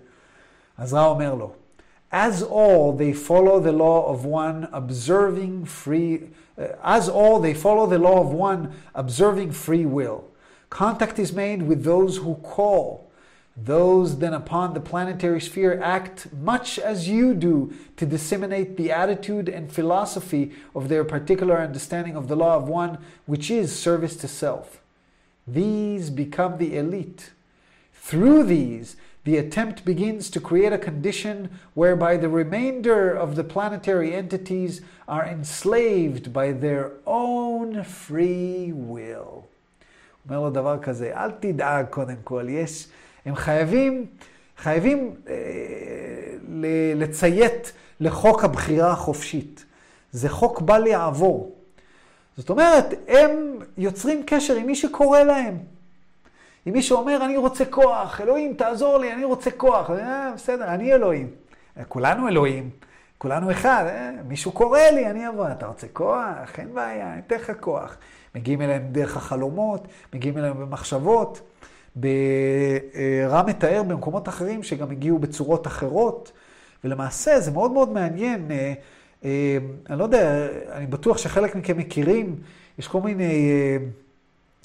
אז רע אומר לו, As all they follow the law of one observing free, uh, as all they follow the law of one observing free will. Contact is made with those who call. Those then upon the planetary sphere act much as you do to disseminate the attitude and philosophy of their particular understanding of the law of one, which is service to self. These become the elite. Through these, the attempt begins to create a condition whereby the remainder of the planetary entities are enslaved by their own free will. אומר לו דבר כזה, אל תדאג קודם כל, יש, הם חייבים, חייבים אה, לציית לחוק הבחירה החופשית. זה חוק בל יעבור. זאת אומרת, הם יוצרים קשר עם מי שקורא להם. אם מישהו אומר, אני רוצה כוח, אלוהים, תעזור לי, אני רוצה כוח, אה, בסדר, אני אלוהים. כולנו אלוהים, כולנו אחד, אה, מישהו קורא לי, אני אבוא, אתה רוצה כוח? אין בעיה, אני אתן לך כוח. מגיעים אליהם דרך החלומות, מגיעים אליהם במחשבות. רם מתאר במקומות אחרים שגם הגיעו בצורות אחרות, ולמעשה זה מאוד מאוד מעניין. אה, אה, אני לא יודע, אני בטוח שחלק מכם מכירים, יש כל מיני אה,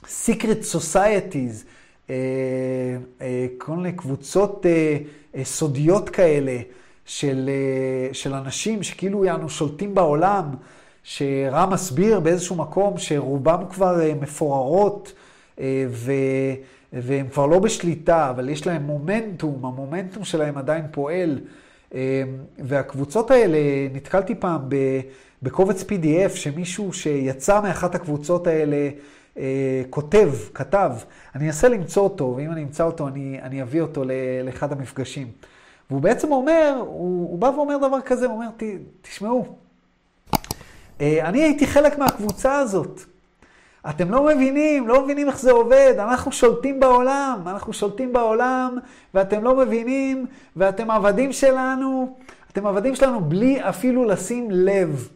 secret societies אה, אה, כל מיני קבוצות אה, אה, סודיות כאלה של, אה, של אנשים שכאילו יענו שולטים בעולם, שרם מסביר באיזשהו מקום שרובם כבר אה, מפוררות אה, ו, והם כבר לא בשליטה, אבל יש להם מומנטום, המומנטום שלהם עדיין פועל. אה, והקבוצות האלה, נתקלתי פעם בקובץ PDF שמישהו שיצא מאחת הקבוצות האלה אה, כותב, כתב. אני אנסה למצוא אותו, ואם אני אמצא אותו, אני, אני אביא אותו לאחד המפגשים. והוא בעצם אומר, הוא, הוא בא ואומר דבר כזה, הוא אומר, ת, תשמעו, אה, אני הייתי חלק מהקבוצה הזאת. אתם לא מבינים, לא מבינים איך זה עובד, אנחנו שולטים בעולם, אנחנו שולטים בעולם, ואתם לא מבינים, ואתם עבדים שלנו, אתם עבדים שלנו בלי אפילו לשים לב.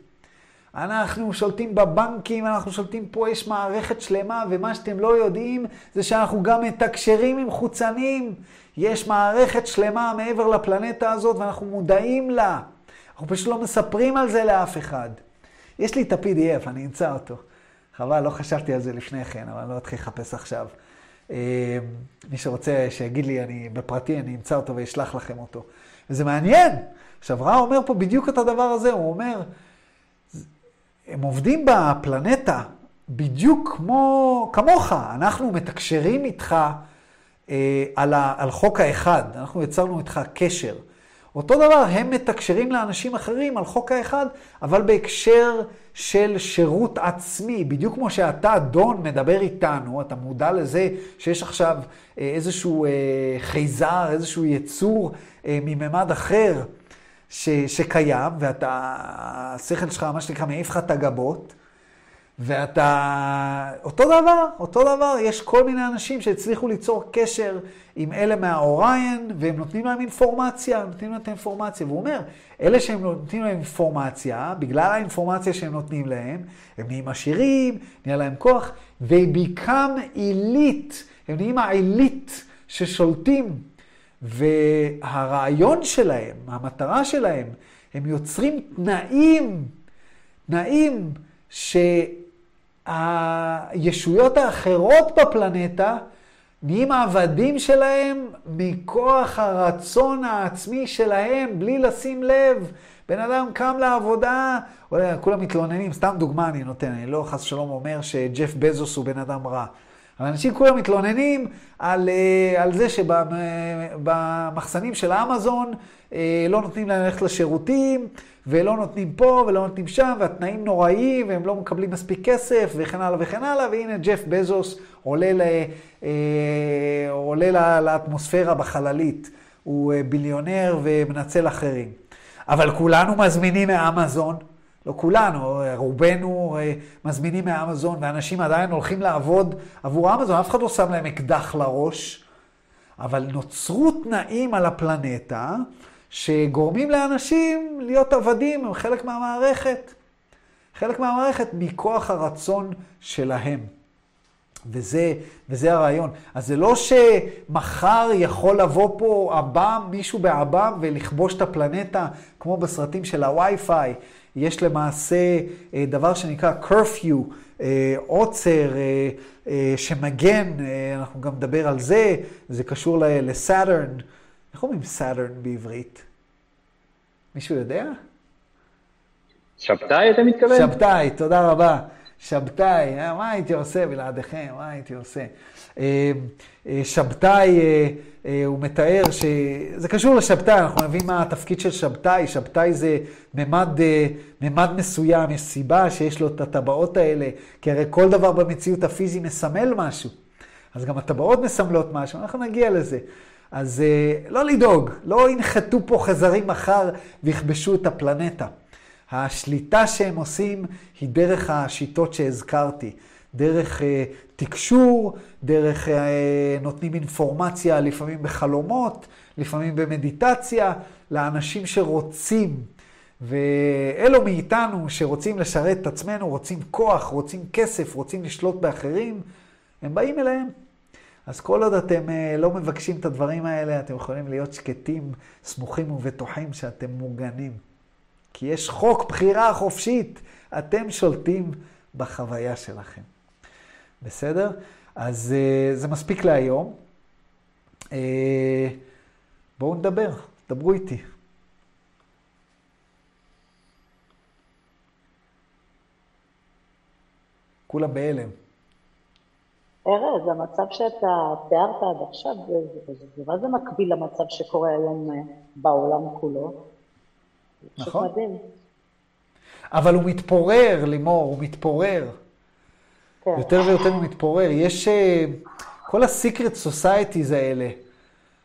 אנחנו שולטים בבנקים, אנחנו שולטים פה, יש מערכת שלמה, ומה שאתם לא יודעים זה שאנחנו גם מתקשרים עם חוצנים. יש מערכת שלמה מעבר לפלנטה הזאת, ואנחנו מודעים לה. אנחנו פשוט לא מספרים על זה לאף אחד. יש לי את ה-PDF, אני אמצא אותו. חבל, לא חשבתי על זה לפני כן, אבל אני לא אתחיל לחפש עכשיו. אה, מי שרוצה שיגיד לי, אני בפרטי, אני אמצא אותו ואשלח לכם אותו. וזה מעניין. עכשיו, רע אומר פה בדיוק את הדבר הזה, הוא אומר, הם עובדים בפלנטה בדיוק כמו, כמוך, אנחנו מתקשרים איתך אה, על, ה, על חוק האחד, אנחנו יצרנו איתך קשר. אותו דבר, הם מתקשרים לאנשים אחרים על חוק האחד, אבל בהקשר של שירות עצמי. בדיוק כמו שאתה, דון, מדבר איתנו, אתה מודע לזה שיש עכשיו אה, איזשהו אה, חייזר, איזשהו יצור אה, מממד אחר ש, שקיים, ואתה, השכל שלך, מה שנקרא, מעיף לך את הגבות. ואתה, אותו דבר, אותו דבר, יש כל מיני אנשים שהצליחו ליצור קשר עם אלה מהאוריין, והם נותנים להם אינפורמציה, נותנים להם את האינפורמציה. והוא אומר, אלה שהם נותנים להם אינפורמציה, בגלל האינפורמציה שהם נותנים להם, הם נהיים עשירים, נהיה להם כוח, they become elite, הם נהיים העילית ששולטים. והרעיון שלהם, המטרה שלהם, הם יוצרים תנאים, תנאים ש... הישויות האחרות בפלנטה נהיים העבדים שלהם מכוח הרצון העצמי שלהם, בלי לשים לב. בן אדם קם לעבודה, כולם מתלוננים, סתם דוגמה אני נותן, אני לא חס ושלום אומר שג'ף בזוס הוא בן אדם רע. אבל אנשים כולם מתלוננים על, אה, על זה שבמחסנים של האמזון אה, לא נותנים להם ללכת לשירותים, ולא נותנים פה ולא נותנים שם, והתנאים נוראיים, והם לא מקבלים מספיק כסף, וכן הלאה וכן הלאה, והנה ג'ף בזוס עולה, ל, אה, עולה לאטמוספירה בחללית. הוא אה, ביליונר ומנצל אחרים. אבל כולנו מזמינים מאמזון, לא כולנו, רובנו אה, מזמינים מאמזון, ואנשים עדיין הולכים לעבוד עבור אמזון, אף אחד לא שם להם אקדח לראש, אבל נוצרו תנאים על הפלנטה שגורמים לאנשים להיות עבדים, הם חלק מהמערכת. חלק מהמערכת מכוח הרצון שלהם. וזה, וזה הרעיון. אז זה לא שמחר יכול לבוא פה עב"ם, מישהו בעב"ם ולכבוש את הפלנטה, כמו בסרטים של הווי-פיי. יש למעשה אה, דבר שנקרא curfew, אה, עוצר אה, שמגן, אנחנו גם נדבר על זה, זה קשור לסאטרן. איך אומרים סאטרן בעברית? מישהו יודע? שבתאי אתה מתכוון? שבתאי, תודה רבה. שבתאי, מה הייתי עושה בלעדיכם? מה הייתי עושה? אה, אה, שבתאי, הוא מתאר שזה קשור לשבתאי, אנחנו מבינים מה התפקיד של שבתאי. שבתאי זה ממד, ממד מסוים, יש סיבה שיש לו את הטבעות האלה, כי הרי כל דבר במציאות הפיזי מסמל משהו. אז גם הטבעות מסמלות משהו, אנחנו נגיע לזה. אז לא לדאוג, לא ינחתו פה חזרים מחר ויכבשו את הפלנטה. השליטה שהם עושים היא דרך השיטות שהזכרתי. דרך uh, תקשור, דרך uh, נותנים אינפורמציה, לפעמים בחלומות, לפעמים במדיטציה, לאנשים שרוצים. ואלו מאיתנו שרוצים לשרת את עצמנו, רוצים כוח, רוצים כסף, רוצים לשלוט באחרים, הם באים אליהם. אז כל עוד אתם אה, לא מבקשים את הדברים האלה, אתם יכולים להיות שקטים, סמוכים ובטוחים שאתם מוגנים. כי יש חוק בחירה חופשית, אתם שולטים בחוויה שלכם. בסדר? אז אה, זה מספיק להיום. אה, בואו נדבר, דברו איתי. כולם בהלם. ארז, המצב שאתה תיארת עד עכשיו, זה, זה, זה, זה מה זה מקביל למצב שקורה היום אה, בעולם כולו? נכון. אבל הוא מתפורר, לימור, הוא מתפורר. כן. יותר ויותר הוא מתפורר. יש אה, כל ה-secret societies האלה,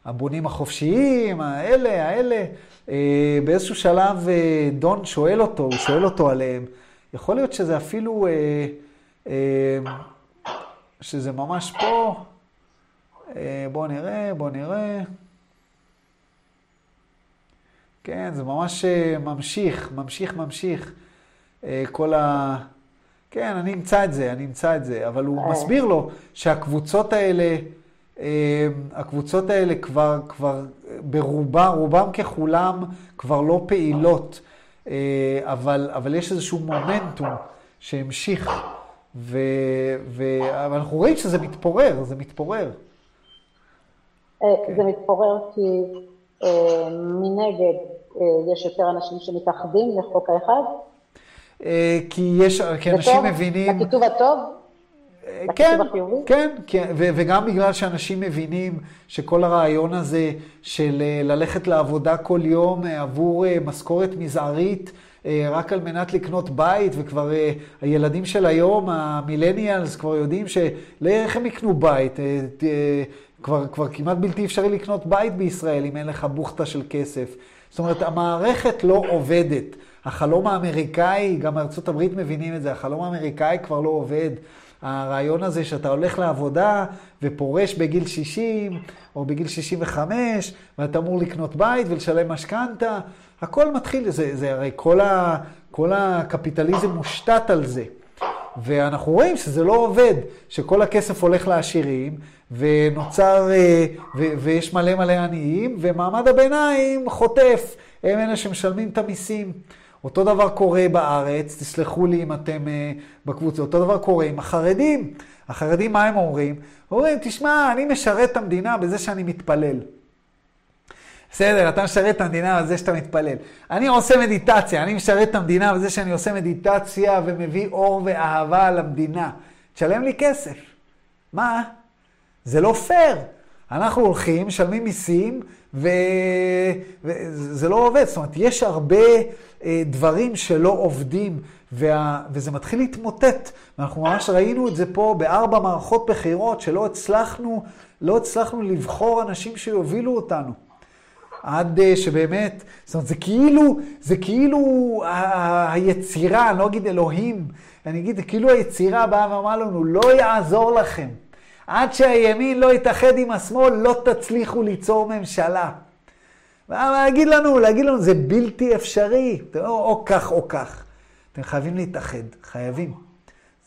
הבונים החופשיים, האלה, האלה, אה, באיזשהו שלב אה, דון שואל אותו, הוא שואל אותו עליהם. יכול להיות שזה אפילו, שזה ממש פה. בואו נראה, בואו נראה. כן, זה ממש ממשיך, ממשיך, ממשיך. כל ה... כן, אני אמצא את זה, אני אמצא את זה, אבל הוא אה. מסביר לו שהקבוצות האלה, אה, הקבוצות האלה כבר, כבר ברובה, רובם ככולם כבר לא פעילות, אה, אבל, אבל יש איזשהו מומנטום שהמשיך, ו, ו, אבל אנחנו רואים שזה מתפורר, זה מתפורר. אה, זה מתפורר כי מנגד יש יותר אנשים שמתאחדים לחוק האחד. אה, כי יש, כי זה אנשים טוב? מבינים... לכיתוב הטוב? כן, לכיתוב החיובי? כן, כן, ו- וגם בגלל שאנשים מבינים שכל הרעיון הזה של אה, ללכת לעבודה כל יום אה, עבור אה, משכורת מזערית, אה, רק על מנת לקנות בית, וכבר אה, הילדים של היום, המילניאלס, כבר יודעים שלא איך הם יקנו בית. אה, אה, כבר, כבר כמעט בלתי אפשרי לקנות בית בישראל אם אין לך בוכטה של כסף. זאת אומרת, המערכת לא עובדת. החלום האמריקאי, גם ארצות הברית מבינים את זה, החלום האמריקאי כבר לא עובד. הרעיון הזה שאתה הולך לעבודה ופורש בגיל 60 או בגיל 65 ואתה אמור לקנות בית ולשלם משכנתה, הכל מתחיל, זה, זה הרי כל, ה, כל הקפיטליזם מושתת על זה. ואנחנו רואים שזה לא עובד, שכל הכסף הולך לעשירים, ונוצר, אה, ו, ויש מלא מלא עניים, ומעמד הביניים חוטף, הם אלה שמשלמים את המיסים. אותו דבר קורה בארץ, תסלחו לי אם אתם uh, בקבוצה, אותו דבר קורה עם החרדים. החרדים, מה הם אומרים? אומרים, תשמע, אני משרת את המדינה בזה שאני מתפלל. בסדר, אתה משרת את המדינה בזה שאתה מתפלל. אני עושה מדיטציה, אני משרת את המדינה בזה שאני עושה מדיטציה ומביא אור ואהבה למדינה. תשלם לי כסף. מה? זה לא פייר. אנחנו הולכים, משלמים מיסים. וזה לא עובד. זאת אומרת, יש הרבה אה, דברים שלא עובדים, וה... וזה מתחיל להתמוטט. ואנחנו ממש ראינו את זה פה בארבע מערכות בחירות, שלא הצלחנו, לא הצלחנו לבחור אנשים שיובילו אותנו. עד uh, שבאמת, זאת אומרת, זה כאילו, זה כאילו היצירה, אני לא אגיד אלוהים, אני אגיד, כאילו היצירה באה ואמרה לנו, לא יעזור לכם. עד שהימין לא יתאחד עם השמאל, לא תצליחו ליצור ממשלה. להגיד לנו, להגיד לנו, זה בלתי אפשרי, או, או כך או כך. אתם חייבים להתאחד, חייבים.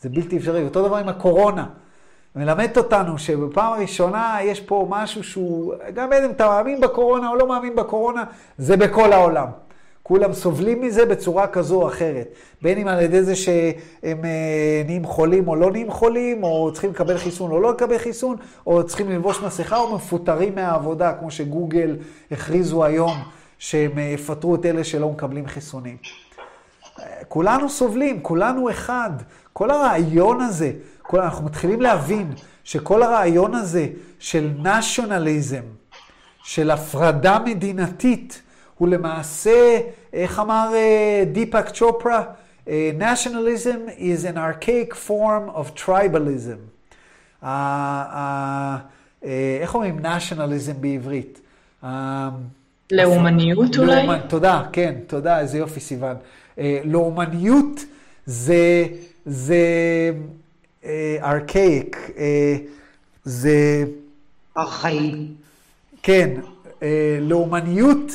זה בלתי אפשרי. אותו דבר עם הקורונה. מלמד אותנו שבפעם הראשונה יש פה משהו שהוא, גם אם אתה מאמין בקורונה או לא מאמין בקורונה, זה בכל העולם. כולם סובלים מזה בצורה כזו או אחרת. בין אם על ידי זה שהם אה, נהיים חולים או לא נהיים חולים, או צריכים לקבל חיסון או לא לקבל חיסון, או צריכים ללבוש מסכה או מפוטרים מהעבודה, כמו שגוגל הכריזו היום שהם אה, יפטרו את אלה שלא מקבלים חיסונים. כולנו סובלים, כולנו אחד. כל הרעיון הזה, כל, אנחנו מתחילים להבין שכל הרעיון הזה של נשיונליזם, של הפרדה מדינתית, הוא למעשה, איך אמר דיפק צ'ופרה? Uh, nationalism is an archaic form of tribalism. Uh, uh, uh, איך אומרים nationalism בעברית? Uh, לאומניות אולי? לאומנ... תודה, כן, תודה, איזה יופי סיוון. אה, לאומניות זה, זה ארכאיק, אה, זה, ארכאי. כן, אה, לאומניות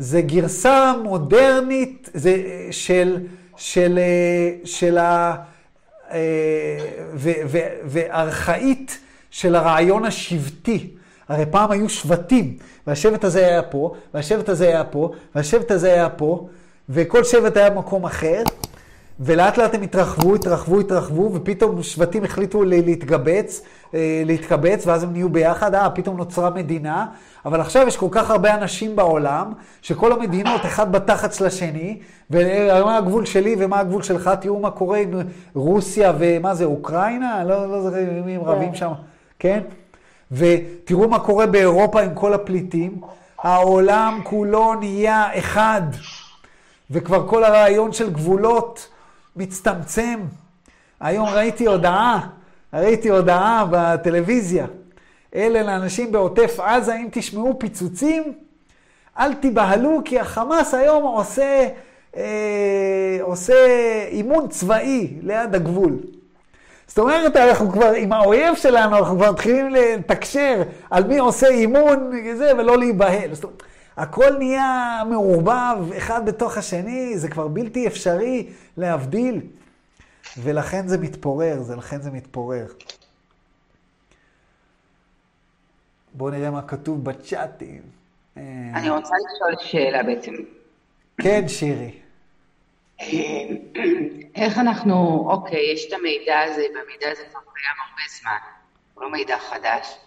זה גרסה מודרנית זה, אה, של, של, אה, של ה... אה, ו- ו- וארכאית של הרעיון השבטי. הרי פעם היו שבטים, והשבט הזה היה פה, והשבט הזה היה פה, והשבט הזה היה פה, וכל שבט היה במקום אחר, ולאט לאט הם התרחבו, התרחבו, התרחבו, ופתאום שבטים החליטו ל- להתקבץ, אה, להתקבץ, ואז הם נהיו ביחד, אה, פתאום נוצרה מדינה, אבל עכשיו יש כל כך הרבה אנשים בעולם, שכל המדינות, אחד בתחת של השני, ומה הגבול שלי ומה הגבול שלך, תראו מה קורה עם רוסיה ומה זה, אוקראינה? לא, לא זוכר מי הם רבים שם, כן? ותראו מה קורה באירופה עם כל הפליטים. העולם כולו נהיה אחד, וכבר כל הרעיון של גבולות מצטמצם. היום ראיתי הודעה, ראיתי הודעה בטלוויזיה. אלה לאנשים בעוטף עזה, אם תשמעו פיצוצים, אל תיבהלו, כי החמאס היום עושה, אה, עושה אימון צבאי ליד הגבול. זאת אומרת, אנחנו כבר, עם האויב שלנו, אנחנו כבר מתחילים לתקשר על מי עושה אימון, זה, ולא להיבהל. זאת אומרת, הכל נהיה מעורבב אחד בתוך השני, זה כבר בלתי אפשרי להבדיל, ולכן זה מתפורר, זה, לכן זה מתפורר. בואו נראה מה כתוב בצ'אטים. אה, אני רוצה לשאול שאלה בעצם. כן, שירי. אה, *clears throat* איך אנחנו, אוקיי, יש את המידע הזה, והמידע הזה כבר קיים הרבה זמן, הוא לא מידע חדש.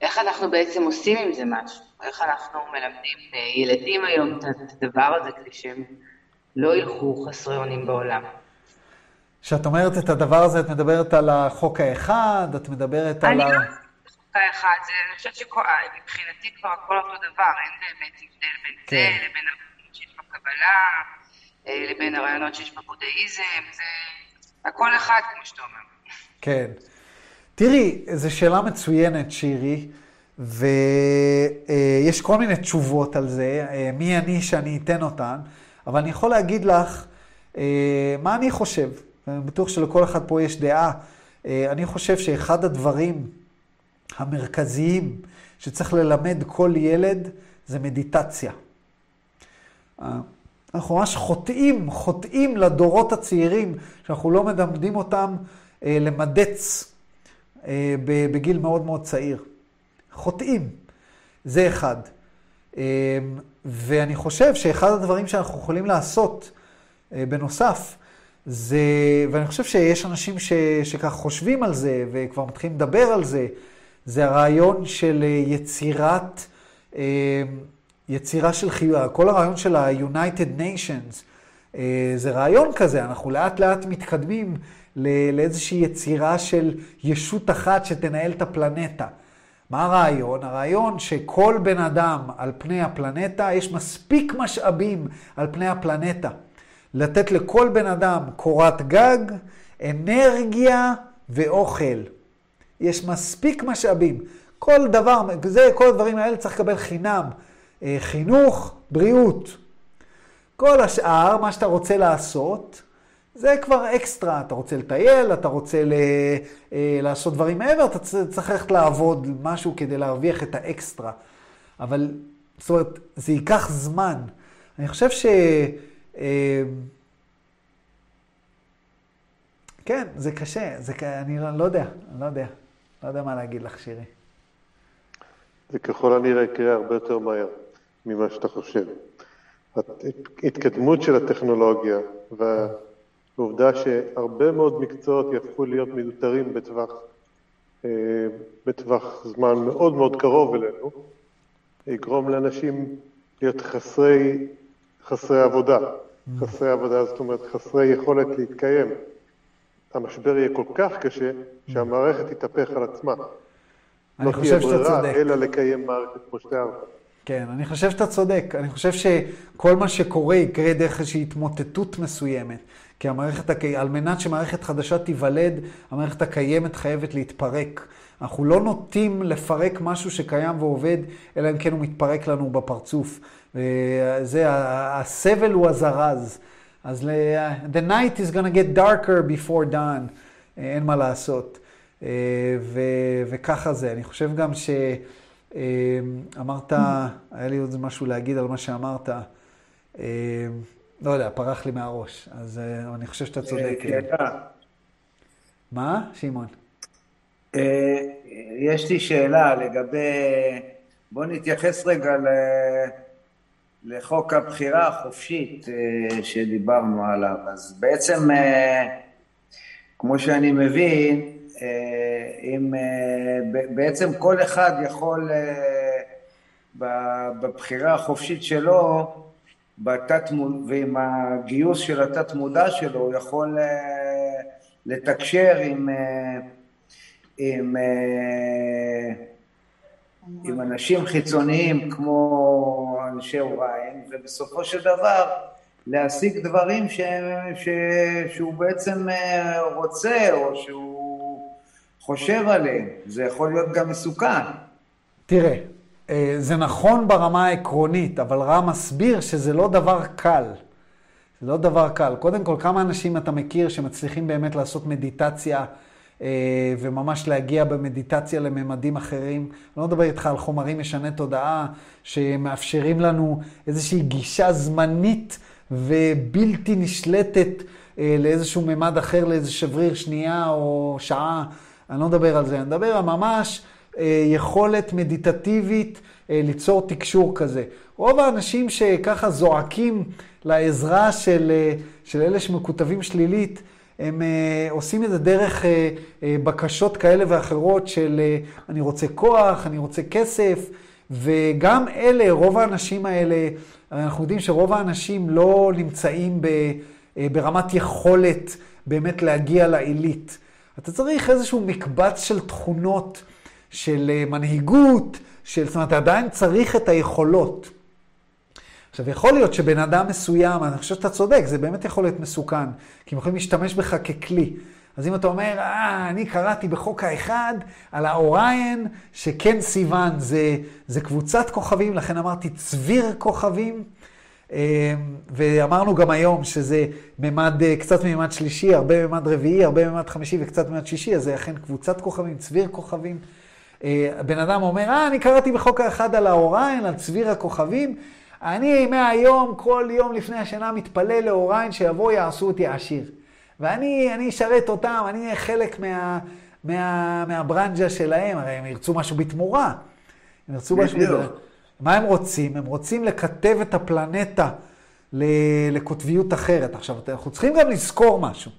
איך אנחנו בעצם עושים עם זה משהו? איך אנחנו מלמדים ילדים היום את הדבר הזה כדי שהם לא ילכו חסרי אונים בעולם? כשאת אומרת את הדבר הזה, את מדברת על החוק האחד, את מדברת על אני ה... לא יודעת האחד, זה, אני חושבת שמבחינתי כבר הכל אותו דבר, אין באמת הבדל בין זה כן. לבין הרעיונות שיש בקבלה, אה, לבין הרעיונות שיש בבודהיזם, זה הכל אחד, כמו שאתה אומר. כן. תראי, זו שאלה מצוינת, שירי, ויש כל מיני תשובות על זה, אה, מי אני שאני אתן אותן, אבל אני יכול להגיד לך אה, מה אני חושב. אני בטוח שלכל אחד פה יש דעה. אה, אני חושב שאחד הדברים המרכזיים שצריך ללמד כל ילד זה מדיטציה. אנחנו ממש חוטאים, חוטאים לדורות הצעירים, שאנחנו לא מלמדים אותם למדץ בגיל מאוד מאוד צעיר. חוטאים. זה אחד. אה, ואני חושב שאחד הדברים שאנחנו יכולים לעשות אה, בנוסף, זה, ואני חושב שיש אנשים ש, שכך חושבים על זה וכבר מתחילים לדבר על זה, זה הרעיון של אה, יצירת, אה, יצירה של חיוב, כל הרעיון של ה-United Nations, אה, זה רעיון כזה, אנחנו לאט לאט מתקדמים לאיזושהי יצירה של ישות אחת שתנהל את הפלנטה. מה הרעיון? הרעיון שכל בן אדם על פני הפלנטה, יש מספיק משאבים על פני הפלנטה. לתת לכל בן אדם קורת גג, אנרגיה ואוכל. יש מספיק משאבים. כל דבר, זה, כל הדברים האלה צריך לקבל חינם. אה, חינוך, בריאות. כל השאר, מה שאתה רוצה לעשות, זה כבר אקסטרה. אתה רוצה לטייל, אתה רוצה ל, אה, לעשות דברים מעבר, אתה צריך ללכת לעבוד משהו כדי להרוויח את האקסטרה. אבל, זאת אומרת, זה ייקח זמן. אני חושב ש... אה, כן, זה קשה, זה, אני לא, לא יודע, אני לא יודע. לא יודע מה להגיד לך, שירי. זה ככל הנראה יקרה הרבה יותר מהר ממה שאתה חושב. ההתקדמות של הטכנולוגיה והעובדה שהרבה מאוד מקצועות יהפכו להיות מיותרים בטווח, אה, בטווח זמן מאוד מאוד קרוב אלינו, יגרום לאנשים להיות חסרי, חסרי עבודה. חסרי עבודה זאת אומרת חסרי יכולת להתקיים. המשבר יהיה כל כך קשה שהמערכת תתהפך על עצמה. אני לא חושב תהיה שאתה ברירה צודק. אלא לקיים מערכת כמו שתיארת. כן, אני חושב שאתה צודק. אני חושב שכל מה שקורה יקרה דרך איזושהי התמוטטות מסוימת. כי המערכת. על מנת שמערכת חדשה תיוולד, המערכת הקיימת חייבת להתפרק. אנחנו לא נוטים לפרק משהו שקיים ועובד, אלא אם כן הוא מתפרק לנו בפרצוף. אה, זה, הסבל הוא הזרז. אז ל- the night is gonna get darker before dawn. אה, אין מה לעשות. אה, ו- וככה זה. אני חושב גם ש... אה, אמרת, היה לי עוד משהו להגיד על מה שאמרת. אה, לא יודע, פרח לי מהראש, אז אה, אני חושב שאתה צודק. שאלה. מה, שמעון? אה, יש לי שאלה לגבי, בוא נתייחס רגע ל... לחוק הבחירה החופשית אה, שדיברנו עליו. אז בעצם, אה, כמו שאני מבין, אה, אם בעצם כל אחד יכול בבחירה החופשית שלו, בתת, ועם הגיוס של התת מודע שלו, הוא יכול לתקשר עם, עם עם אנשים חיצוניים כמו אנשי אוריין, ובסופו של דבר להשיג דברים ש... ש... שהוא בעצם אה, רוצה או שהוא חושב עליהם. זה יכול להיות גם מסוכן. תראה, אה, זה נכון ברמה העקרונית, אבל רם מסביר שזה לא דבר קל. זה לא דבר קל. קודם כל, כמה אנשים אתה מכיר שמצליחים באמת לעשות מדיטציה אה, וממש להגיע במדיטציה לממדים אחרים. אני לא מדבר איתך על חומרים משני תודעה, שמאפשרים לנו איזושהי גישה זמנית ובלתי נשלטת אה, לאיזשהו ממד אחר, לאיזה שבריר שנייה או שעה. אני לא מדבר על זה, אני מדבר על ממש אה, יכולת מדיטטיבית ליצור תקשור כזה. רוב האנשים שככה זועקים לעזרה של, של אלה שמקוטבים שלילית, הם uh, עושים את זה דרך uh, uh, בקשות כאלה ואחרות של uh, אני רוצה כוח, אני רוצה כסף, וגם אלה, רוב האנשים האלה, אנחנו יודעים שרוב האנשים לא נמצאים ב, uh, ברמת יכולת באמת להגיע לעילית. אתה צריך איזשהו מקבץ של תכונות, של uh, מנהיגות, של, זאת אומרת, עדיין צריך את היכולות. עכשיו, יכול להיות שבן אדם מסוים, אני חושב שאתה צודק, זה באמת יכול להיות מסוכן, כי הם יכולים להשתמש בך ככלי. אז אם אתה אומר, אה, אני קראתי בחוק האחד על האוריין, שכן סיוון זה, זה קבוצת כוכבים, לכן אמרתי צביר כוכבים. אמ, ואמרנו גם היום שזה ממד, אה, קצת ממד שלישי, הרבה ממד רביעי, הרבה ממד חמישי וקצת ממד שישי, אז זה אכן קבוצת כוכבים, צביר כוכבים. אה, בן אדם אומר, אה, אני קראתי בחוק האחד על האוריין, על צביר הכוכבים, אני מהיום, כל יום לפני השנה, מתפלל לאוריין שיבואו יעשו אותי עשיר. ואני אשרת אותם, אני אהיה חלק מה, מה, מהברנג'ה שלהם, הרי הם ירצו משהו בתמורה. הם ירצו משהו בתמורה. מה הם רוצים? הם רוצים לקטב את הפלנטה לקוטביות אחרת. עכשיו, אנחנו צריכים גם לזכור משהו.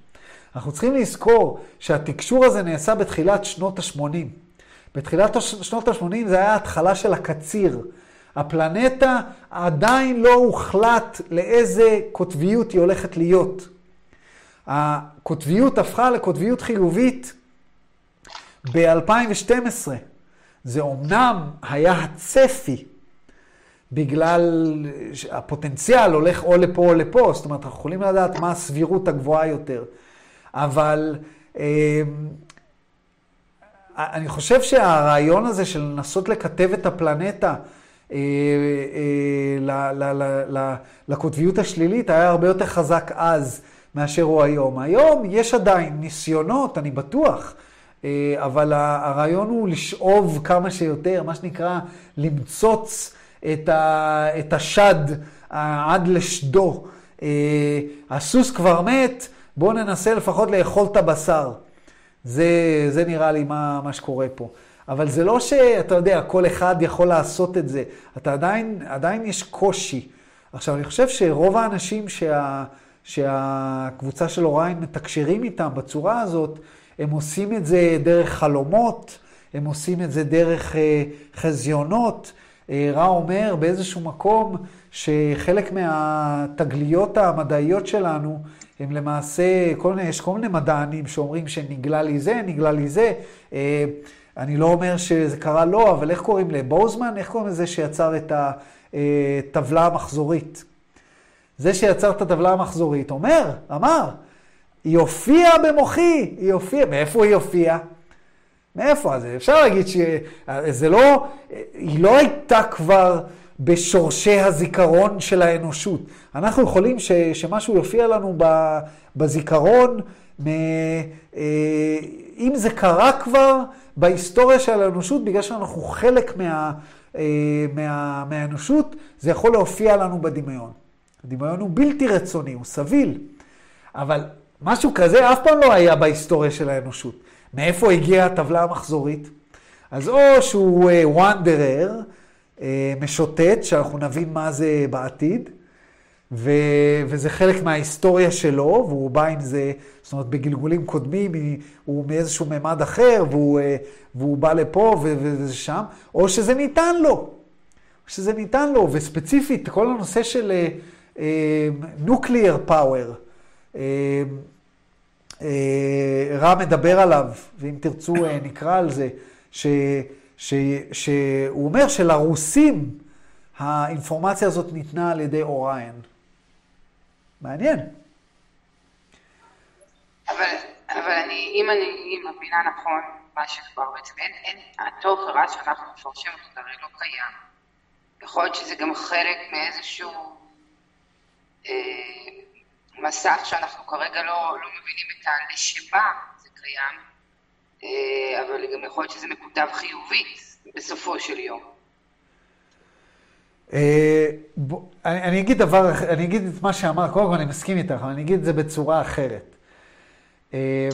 אנחנו צריכים לזכור שהתקשור הזה נעשה בתחילת שנות ה-80. בתחילת שנות ה-80 זה היה ההתחלה של הקציר. הפלנטה עדיין לא הוחלט לאיזה קוטביות היא הולכת להיות. הקוטביות הפכה לקוטביות חיובית ב-2012. זה אומנם היה הצפי, בגלל הפוטנציאל הולך או לפה או לפה, זאת אומרת, אנחנו יכולים לדעת מה הסבירות הגבוהה יותר. אבל אה, אני חושב שהרעיון הזה של לנסות לכתב את הפלנטה אה, אה, לקוטביות השלילית היה הרבה יותר חזק אז מאשר הוא היום. היום יש עדיין ניסיונות, אני בטוח, אה, אבל הרעיון הוא לשאוב כמה שיותר, מה שנקרא, למצוץ את השד עד לשדו. הסוס כבר מת, בואו ננסה לפחות לאכול את הבשר. זה, זה נראה לי מה, מה שקורה פה. אבל זה לא שאתה יודע, כל אחד יכול לעשות את זה. אתה עדיין, עדיין יש קושי. עכשיו, אני חושב שרוב האנשים שה, שהקבוצה של אוריין מתקשרים איתם בצורה הזאת, הם עושים את זה דרך חלומות, הם עושים את זה דרך אה, חזיונות. אה, רע אומר באיזשהו מקום שחלק מהתגליות המדעיות שלנו הם למעשה, כל מיני, יש כל מיני מדענים שאומרים שנגלה לי זה, נגלה לי זה. אה, אני לא אומר שזה קרה לו, אבל איך קוראים לבוזמן? איך קוראים לזה שיצר את הטבלה המחזורית? זה שיצר את הטבלה המחזורית אומר, אמר, היא הופיעה במוחי, היא הופיעה, מאיפה היא הופיעה? מאיפה? אז אפשר להגיד שזה לא, היא לא הייתה כבר בשורשי הזיכרון של האנושות. אנחנו יכולים ש, שמשהו יופיע לנו בזיכרון, מ, אה, אם זה קרה כבר, בהיסטוריה של האנושות, בגלל שאנחנו חלק מה, אה, מה, מהאנושות, זה יכול להופיע לנו בדמיון. הדמיון הוא בלתי רצוני, הוא סביל. אבל משהו כזה אף פעם לא היה בהיסטוריה של האנושות. מאיפה הגיעה הטבלה המחזורית? אז או שהוא וונדרר, אה, משוטט, שאנחנו נבין מה זה בעתיד, ו, וזה חלק מההיסטוריה שלו, והוא בא עם זה, זאת אומרת, בגלגולים קודמים, הוא מאיזשהו ממד אחר, והוא, אה, והוא בא לפה וזה שם, או שזה ניתן לו, שזה ניתן לו, וספציפית, כל הנושא של נוקליאר uh, פאוור, רע מדבר עליו, ואם תרצו uh, נקרא על זה, ש, ש, שהוא אומר שלרוסים האינפורמציה הזאת ניתנה על ידי אוריין. מעניין. אבל, אבל אני, אם אני מבינה נכון, מה שכבר בעצם אין, אין, הטוב ורע שאנחנו מפרשים אותו הרי לא קיים. יכול להיות שזה גם חלק מאיזשהו אה, מסך שאנחנו כרגע לא, לא מבינים את הלשמה זה קיים, אבל גם יכול להיות שזה מקוטב חיובית בסופו של יום. אה, אני אגיד דבר, אני אגיד את מה שאמר, קודם כל אני מסכים איתך, אבל אני אגיד את זה בצורה אחרת. אה,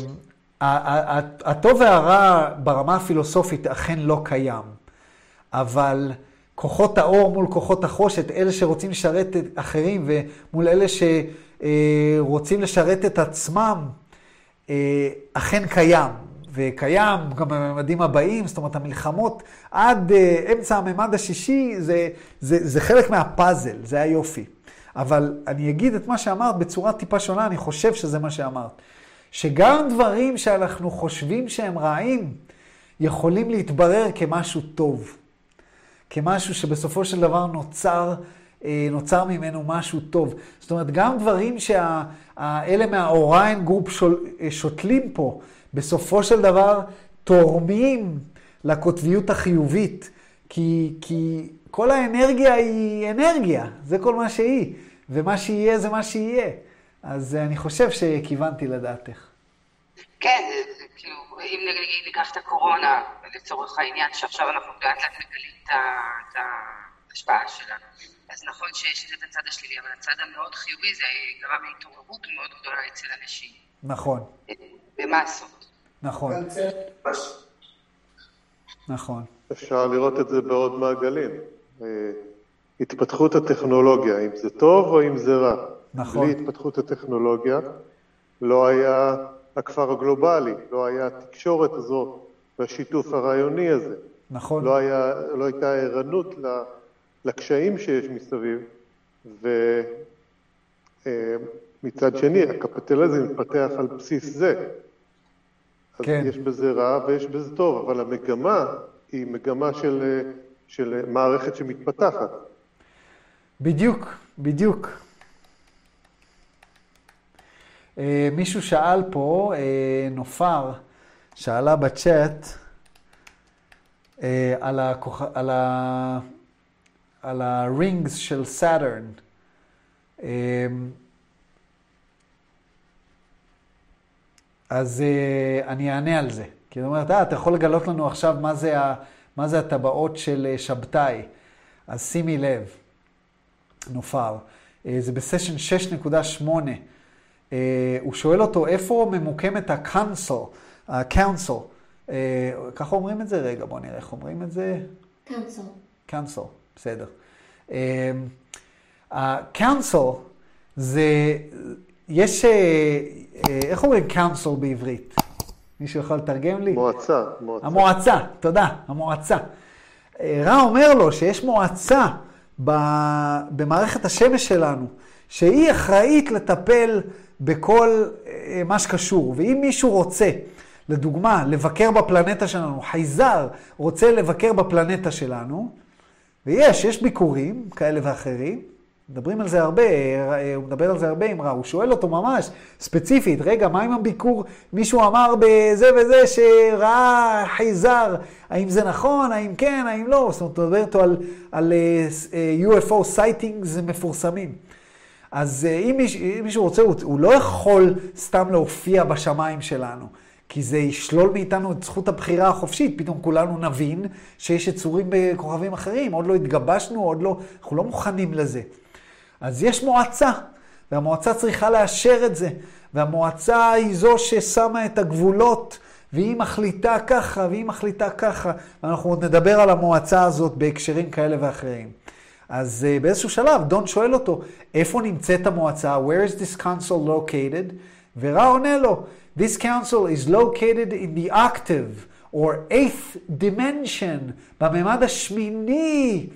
הטוב והרע ברמה הפילוסופית אכן לא קיים, אבל כוחות האור מול כוחות החושת, אלה שרוצים לשרת את אחרים ומול אלה שרוצים לשרת את עצמם, אה, אכן קיים. וקיים גם בממדים הבאים, זאת אומרת, המלחמות עד אה, אמצע הממד השישי זה, זה, זה חלק מהפאזל, זה היופי. אבל אני אגיד את מה שאמרת בצורה טיפה שונה, אני חושב שזה מה שאמרת. שגם דברים שאנחנו חושבים שהם רעים, יכולים להתברר כמשהו טוב. כמשהו שבסופו של דבר נוצר, אה, נוצר ממנו משהו טוב. זאת אומרת, גם דברים שאלה מה Orion group אה, שותלים פה, בסופו של דבר תורמים לקוטביות החיובית, כי, כי כל האנרגיה היא אנרגיה, זה כל מה שהיא, ומה שיהיה זה מה שיהיה. אז אני חושב שכיוונתי לדעתך. כן, זה, כאילו, אם נגיד ניקח את הקורונה, לצורך העניין, שעכשיו אנחנו לאט לאט מגלים את ההשפעה שלה, אז נכון שיש את הצד השלילי, אבל הצד המאוד חיובי זה גרם להתעוררות מאוד גדולה אצל אנשים. נכון. במסות. נכון. נכון. אפשר לראות את זה בעוד מעגלים. אה, התפתחות הטכנולוגיה, אם זה טוב או אם זה רע. נכון. בלי התפתחות הטכנולוגיה לא היה הכפר הגלובלי, לא היה התקשורת הזו והשיתוף הרעיוני הזה. נכון. לא, היה, לא הייתה ערנות לקשיים שיש מסביב, ומצד שני, הקפיטליזם מתפתח על בסיס זה. אז כן. יש בזה רע ויש בזה טוב, אבל המגמה היא מגמה של, של מערכת שמתפתחת. בדיוק, בדיוק. אה, מישהו שאל פה, אה, נופר, שאלה בצ'אט אה, על, הכוח... על, ה... על הרינגס של סאטרן. אז אני אענה על זה. כי זאת אומרת, אה, אתה יכול לגלות לנו עכשיו מה זה, ה... מה זה הטבעות של שבתאי. אז שימי לב, נופר. זה בסשן 6.8. Uh, הוא שואל אותו, איפה ממוקמת ה-council, ה-council, uh, ככה אומרים את זה? רגע, בואו נראה איך אומרים את זה. council. council, בסדר. uh, זה, יש, uh, uh, איך אומרים council בעברית? מישהו יכול לתרגם לי? מועצה. מועצה, המועצה, תודה, המועצה. Uh, רע אומר לו שיש מועצה במערכת השמש שלנו, שהיא אחראית לטפל בכל אה, מה שקשור. ואם מישהו רוצה, לדוגמה, לבקר בפלנטה שלנו, חייזר רוצה לבקר בפלנטה שלנו, ויש, יש ביקורים כאלה ואחרים, מדברים על זה הרבה, אה, הוא מדבר על זה הרבה עם רא, הוא שואל אותו ממש ספציפית, רגע, מה עם הביקור? מישהו אמר בזה וזה שראה חייזר, האם זה נכון, האם כן, האם לא? זאת אומרת, הוא מדבר איתו על, על אה, UFO sightings מפורסמים. אז אה, אם מישהו, אם מישהו רוצה, הוא, הוא לא יכול סתם להופיע בשמיים שלנו, כי זה ישלול מאיתנו את זכות הבחירה החופשית. פתאום כולנו נבין שיש יצורים בכוכבים אחרים, עוד לא התגבשנו, עוד לא, אנחנו לא מוכנים לזה. אז יש מועצה, והמועצה צריכה לאשר את זה, והמועצה היא זו ששמה את הגבולות והיא מחליטה ככה, והיא מחליטה ככה. ואנחנו עוד נדבר על המועצה הזאת בהקשרים כאלה ואחרים. אז uh, באיזשהו שלב דון שואל אותו, איפה נמצאת המועצה? Where is this council located? ורע עונה לו, This council is located in the octave, or eighth dimension, בממד השמיני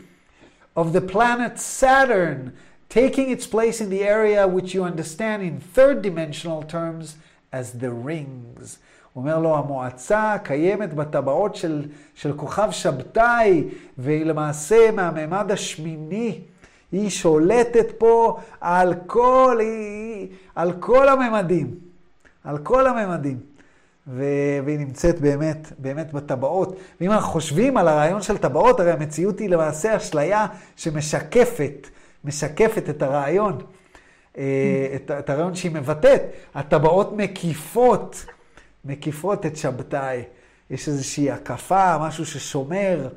of the planet Saturn, taking its place in the area which you understand in third dimensional terms as the rings. הוא אומר לו, המועצה קיימת בטבעות של, של כוכב שבתאי, והיא למעשה מהמימד השמיני. היא שולטת פה על כל, היא, על כל הממדים. על כל הממדים. ו... והיא נמצאת באמת, באמת בטבעות. ואם אנחנו חושבים על הרעיון של טבעות, הרי המציאות היא למעשה אשליה שמשקפת, משקפת את הרעיון, אה, את, את הרעיון שהיא מבטאת. הטבעות מקיפות, מקיפות את שבתאי. יש איזושהי הקפה, משהו ששומר,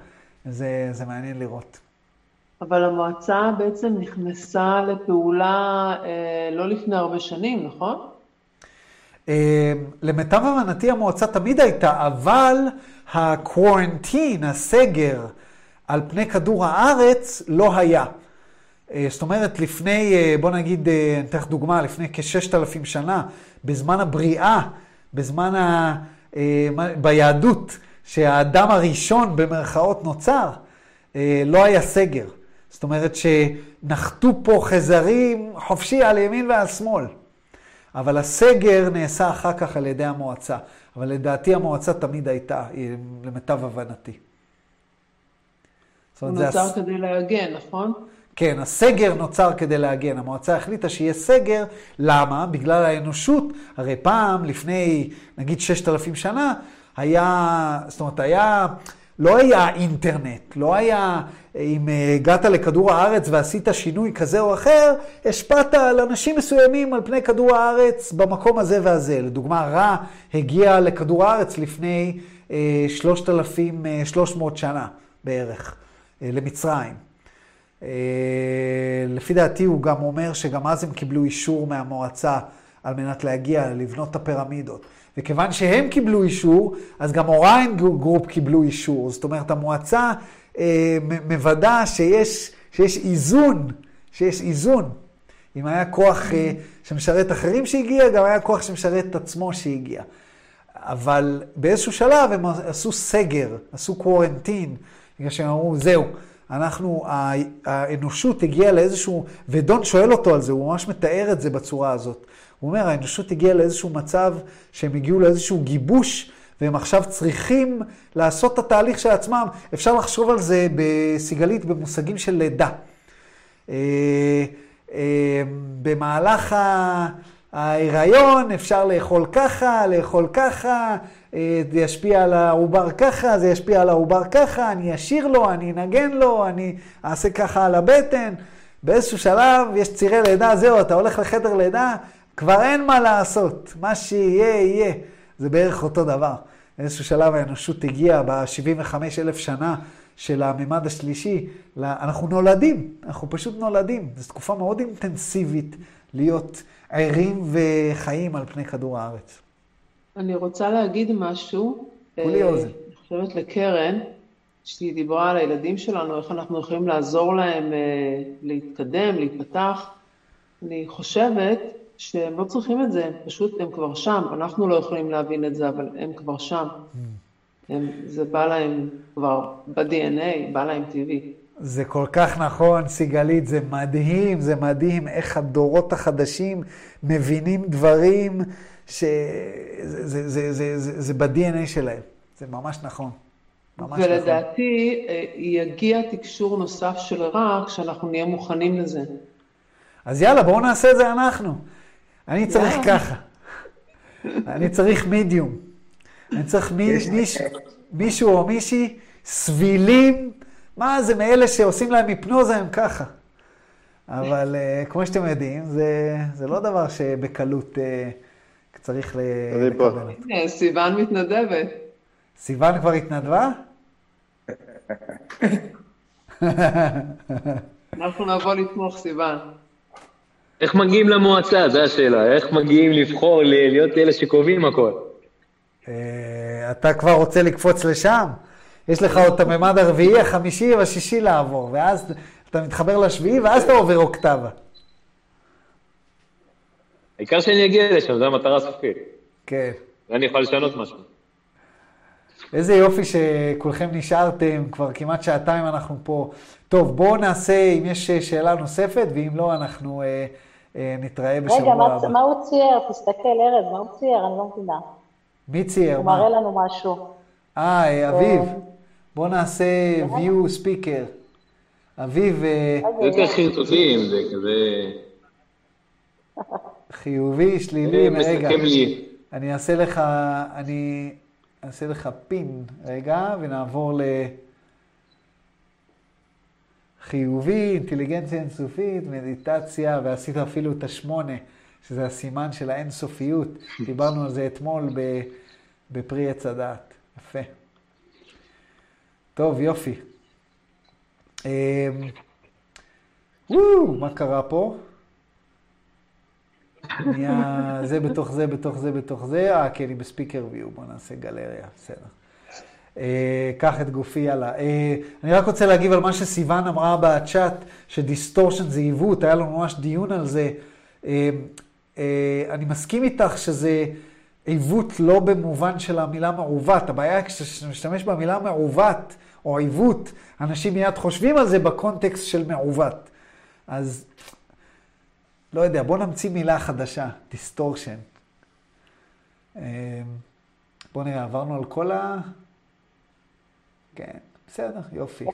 זה, זה מעניין לראות. אבל המועצה בעצם נכנסה לפעולה אה, לא לפני הרבה שנים, נכון? אה, למיטב הבנתי המועצה תמיד הייתה, אבל הקוורנטין, הסגר על פני כדור הארץ, לא היה. אה, זאת אומרת, לפני, אה, בוא נגיד, אני אתן לך דוגמה, לפני כששת אלפים שנה, בזמן הבריאה, בזמן ה... ביהדות, שהאדם הראשון במרכאות נוצר, לא היה סגר. זאת אומרת שנחתו פה חזרים חופשי על ימין ועל שמאל. אבל הסגר נעשה אחר כך על ידי המועצה. אבל לדעתי המועצה תמיד הייתה, למיטב הבנתי. הוא נוצר הס... כדי להגן, נכון? כן, הסגר נוצר כדי להגן. המועצה החליטה שיהיה סגר, למה? בגלל האנושות. הרי פעם, לפני נגיד ששת אלפים שנה, היה, זאת אומרת, היה, לא היה אינטרנט, לא היה אם אה, הגעת לכדור הארץ ועשית שינוי כזה או אחר, השפעת על אנשים מסוימים על פני כדור הארץ במקום הזה והזה. לדוגמה, רע הגיע לכדור הארץ לפני 3,300 אה, שנה בערך, אה, למצרים. לפי דעתי הוא גם אומר שגם אז הם קיבלו אישור מהמועצה על מנת להגיע, לבנות את הפירמידות. וכיוון שהם קיבלו אישור, אז גם Orion group קיבלו אישור. זאת אומרת, המועצה אה, מוודא שיש, שיש איזון, שיש איזון. אם היה כוח אה, שמשרת אחרים שהגיע, גם היה כוח שמשרת את עצמו שהגיע. אבל באיזשהו שלב הם עשו סגר, עשו quarantine, בגלל שהם אמרו, זהו, אנחנו, האנושות הגיעה לאיזשהו, ודון שואל אותו על זה, הוא ממש מתאר את זה בצורה הזאת. הוא אומר, האנושות הגיעה לאיזשהו מצב שהם הגיעו לאיזשהו גיבוש והם עכשיו צריכים לעשות את התהליך של עצמם. אפשר לחשוב על זה בסיגלית במושגים של לידה. אה, אה, במהלך ההיריון אפשר לאכול ככה, לאכול ככה, זה ישפיע על העובר ככה, זה ישפיע על העובר ככה, אני אשיר לו, אני אנגן לו, אני אעשה ככה על הבטן. באיזשהו שלב יש צירי לידה, זהו, אתה הולך לחדר לידה, כבר אין מה לעשות, מה שיהיה, יהיה. זה בערך אותו דבר. באיזשהו שלב האנושות הגיעה ב-75 אלף שנה של הממד השלישי, אנחנו נולדים, אנחנו פשוט נולדים. זו תקופה מאוד אינטנסיבית להיות ערים וחיים על פני כדור הארץ. אני רוצה להגיד משהו. כולי אוזן. אני חושבת לקרן, שהיא דיברה על הילדים שלנו, איך אנחנו יכולים לעזור להם אה, להתקדם, להיפתח. אני חושבת שהם לא צריכים את זה, הם פשוט, הם כבר שם. אנחנו לא יכולים להבין את זה, אבל הם כבר שם. הם, זה בא להם כבר ב-DNA, בא להם טבעי. זה כל כך נכון, סיגלית, זה מדהים, זה מדהים איך הדורות החדשים מבינים דברים שזה זה, זה, זה, זה, זה ב-DNA שלהם. זה ממש נכון. ממש ולדעתי נכון. יגיע תקשור נוסף של רע כשאנחנו נהיה מוכנים לזה. אז יאללה, בואו נעשה את זה אנחנו. אני צריך ככה. אני צריך מידיום. אני צריך מישהו או מישהי סבילים. מה זה, מאלה שעושים להם היפנוזה הם ככה. אבל uh, כמו שאתם יודעים, זה, זה לא דבר שבקלות uh, צריך לקבל. הנה, סיוון מתנדבת. סיוון כבר התנדבה? אנחנו נבוא לתמוך, סיוון. איך מגיעים למועצה? זו השאלה. איך מגיעים לבחור, להיות אלה שקובעים הכל? אה, אתה כבר רוצה לקפוץ לשם? יש לך עוד את הממד הרביעי, החמישי והשישי לעבור, ואז אתה מתחבר לשביעי, ואז אתה עובר אוקטבה. העיקר שאני אגיע לשם, זו המטרה הסופית. כן. ואני יכול לשנות משהו. איזה יופי שכולכם נשארתם, כבר כמעט שעתיים אנחנו פה. טוב, בואו נעשה, אם יש שאלה נוספת, ואם לא, אנחנו אה, אה, נתראה בשבוע רגע, הבא. מה, מה הוא צייר? תסתכל, ארז, מה הוא צייר? אני לא מבינה. מי צייר? הוא מה? מראה לנו משהו. אה, אה, אביב. כן. בואו נעשה view speaker. אביב, אה, זה יותר חרטוטים, זה כזה... *laughs* חיובי, שלילי, רגע. אני אעשה לך, אני אעשה לך פין, רגע, ונעבור לחיובי, אינטליגנציה אינסופית, מדיטציה, ועשית אפילו את השמונה, שזה הסימן של האינסופיות. *laughs* דיברנו על זה אתמול ב- בפרי עץ הדעת. יפה. טוב, יופי. אמ, וואו, מה קרה פה? נהיה זה בתוך זה, בתוך זה, בתוך זה. אה, כי אני בספיקר ויו, בוא נעשה גלריה, בסדר. אה, קח את גופי, יאללה. אה, אני רק רוצה להגיב על מה שסיוון אמרה בצ'אט, שדיסטורשן זה עיוות, היה לנו ממש דיון על זה. אה, אני מסכים איתך שזה עיוות לא במובן של המילה מעוות. הבעיה היא כשאתה משתמש במילה מעוות או עיוות, אנשים מיד חושבים על זה בקונטקסט של מעוות. אז לא יודע, בוא נמציא מילה חדשה, distortion. בוא נראה, עברנו על כל ה... כן, בסדר, יופי.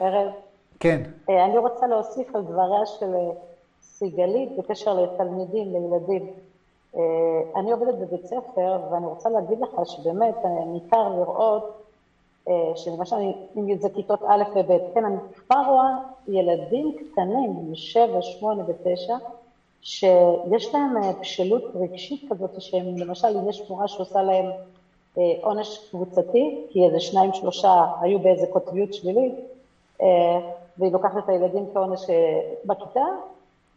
ארז, כן, אה, אני רוצה להוסיף על דבריה של אה, סיגלית בקשר לתלמידים, לילדים. אה, אני עובדת בבית ספר, ואני רוצה להגיד לך שבאמת ניכר לראות, אה, שלמשל, אם זה כיתות א' וב', כן, אני כבר רואה ילדים קטנים, בני שבע, שמונה ותשע, שיש להם אה, בשלות רגשית כזאת, שהם, למשל, אם יש מורה שעושה להם אה, עונש קבוצתי, כי איזה שניים, שלושה היו באיזה קוטביות שלילית, והיא לוקחת את הילדים כעונש בכיתה,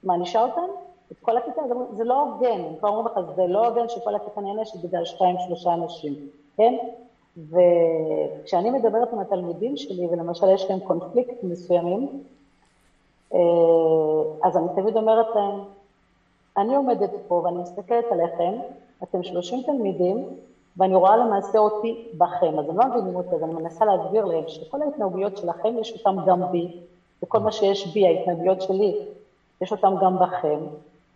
מענישה אותם, את כל הכיתה, זה לא הוגן, הם כבר אומרים לך, זה לא הוגן שכל הכיתה נענשת בגלל שתיים, שלושה אנשים, כן? וכשאני מדברת עם התלמידים שלי, ולמשל יש להם קונפליקט מסוימים, אה, אז אני תמיד אומרת להם, אני עומדת פה ואני מסתכלת עליכם, אתם 30 תלמידים, ואני רואה למעשה אותי בכם, אז הם לא מבינים אותי, אז אני מנסה להסביר להם שכל ההתנהגויות שלכם יש אותם גם בי, וכל מה שיש בי, ההתנהגויות שלי, יש אותם גם בכם,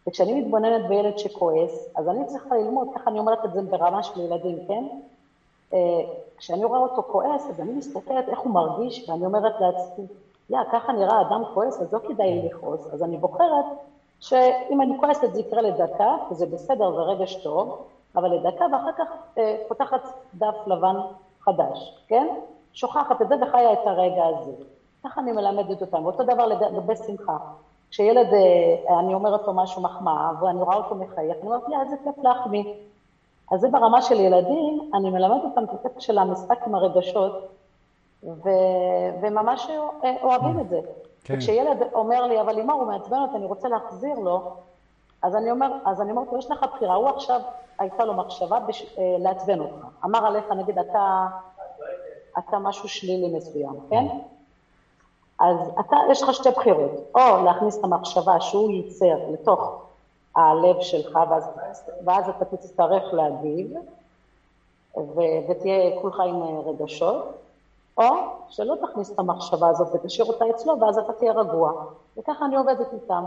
וכשאני מתבוננת בילד שכועס, אז אני צריכה ללמוד, ככה אני אומרת את זה ברמה של ילדים, כן? אה, כשאני רואה אותו כועס, אז אני מסתכלת איך הוא מרגיש, ואני אומרת לעצמי, יא, ככה נראה אדם כועס, אז לא כדאי לי לכעוס. אז אני בוחרת שאם אני כועסת זה יקרה לדקה, וזה בסדר, זה רגש טוב, אבל לדקה, ואחר כך אה, פותחת דף לבן חדש, כן? שוכחת את זה וחיה את הרגע הזה. ככה אני מלמדת אותם. אותו דבר לגבי שמחה. כשילד, אה, אני אומרת לו משהו מחמאה, ואני רואה אותו מחייך, אני אומרת, יא, איזה כיף להחמיא. אז זה ברמה של ילדים, אני מלמדת אותם את הקטע של המשחק עם הרגשות, ו... וממש אוהבים את זה. כן. וכשילד אומר לי, אבל לימור, הוא מעצבן אותי, אני רוצה להחזיר לו, אז אני אומר, אז אני אומרת יש לך בחירה, הוא עכשיו, הייתה לו מחשבה בש... אה, לעצבן אותך. אמר עליך, נגיד, אתה, אתה משהו שלילי מסוים, כן? אז אתה, יש לך שתי בחירות, או להכניס את המחשבה שהוא ייצר לתוך הלב שלך, ואז, ואז אתה תצטרך להגיב, ו, ותהיה כולך עם אה, רגשות, או שלא תכניס את המחשבה הזאת ותשאיר אותה אצלו, ואז אתה תהיה רגוע. וככה אני עובדת איתם.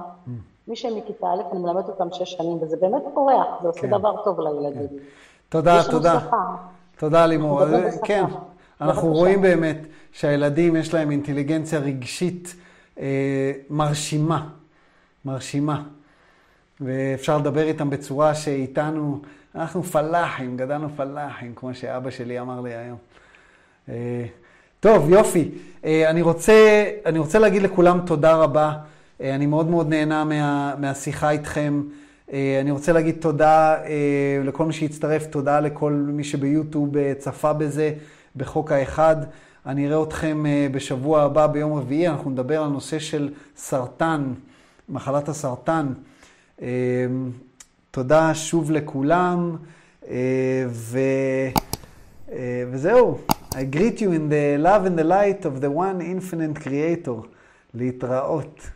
מי שהם מכיתה א', אני מלמדת אותם שש שנים, וזה באמת פורח, זה עושה כן. דבר טוב לילדים. תודה, יש לנו תודה. שפה. תודה לימור. בשפה. כן, אנחנו. רואים באמת שהילדים יש להם אינטליגנציה רגשית אה, מרשימה, מרשימה. ואפשר לדבר איתם בצורה שאיתנו, אנחנו פלאחים, גדלנו פלאחים, כמו שאבא שלי אמר לי היום. אה, טוב, יופי. אה, אני רוצה, אני רוצה להגיד לכולם תודה רבה. אה, אני מאוד מאוד נהנה מה, מהשיחה איתכם. אני רוצה להגיד תודה לכל מי שהצטרף, תודה לכל מי שביוטיוב צפה בזה, בחוק האחד. אני אראה אתכם בשבוע הבא, ביום רביעי, אנחנו נדבר על נושא של סרטן, מחלת הסרטן. אה, תודה שוב לכולם. אה, ו, אה, וזהו. I greet you in the love and the light of the one infinite creator. להתראות.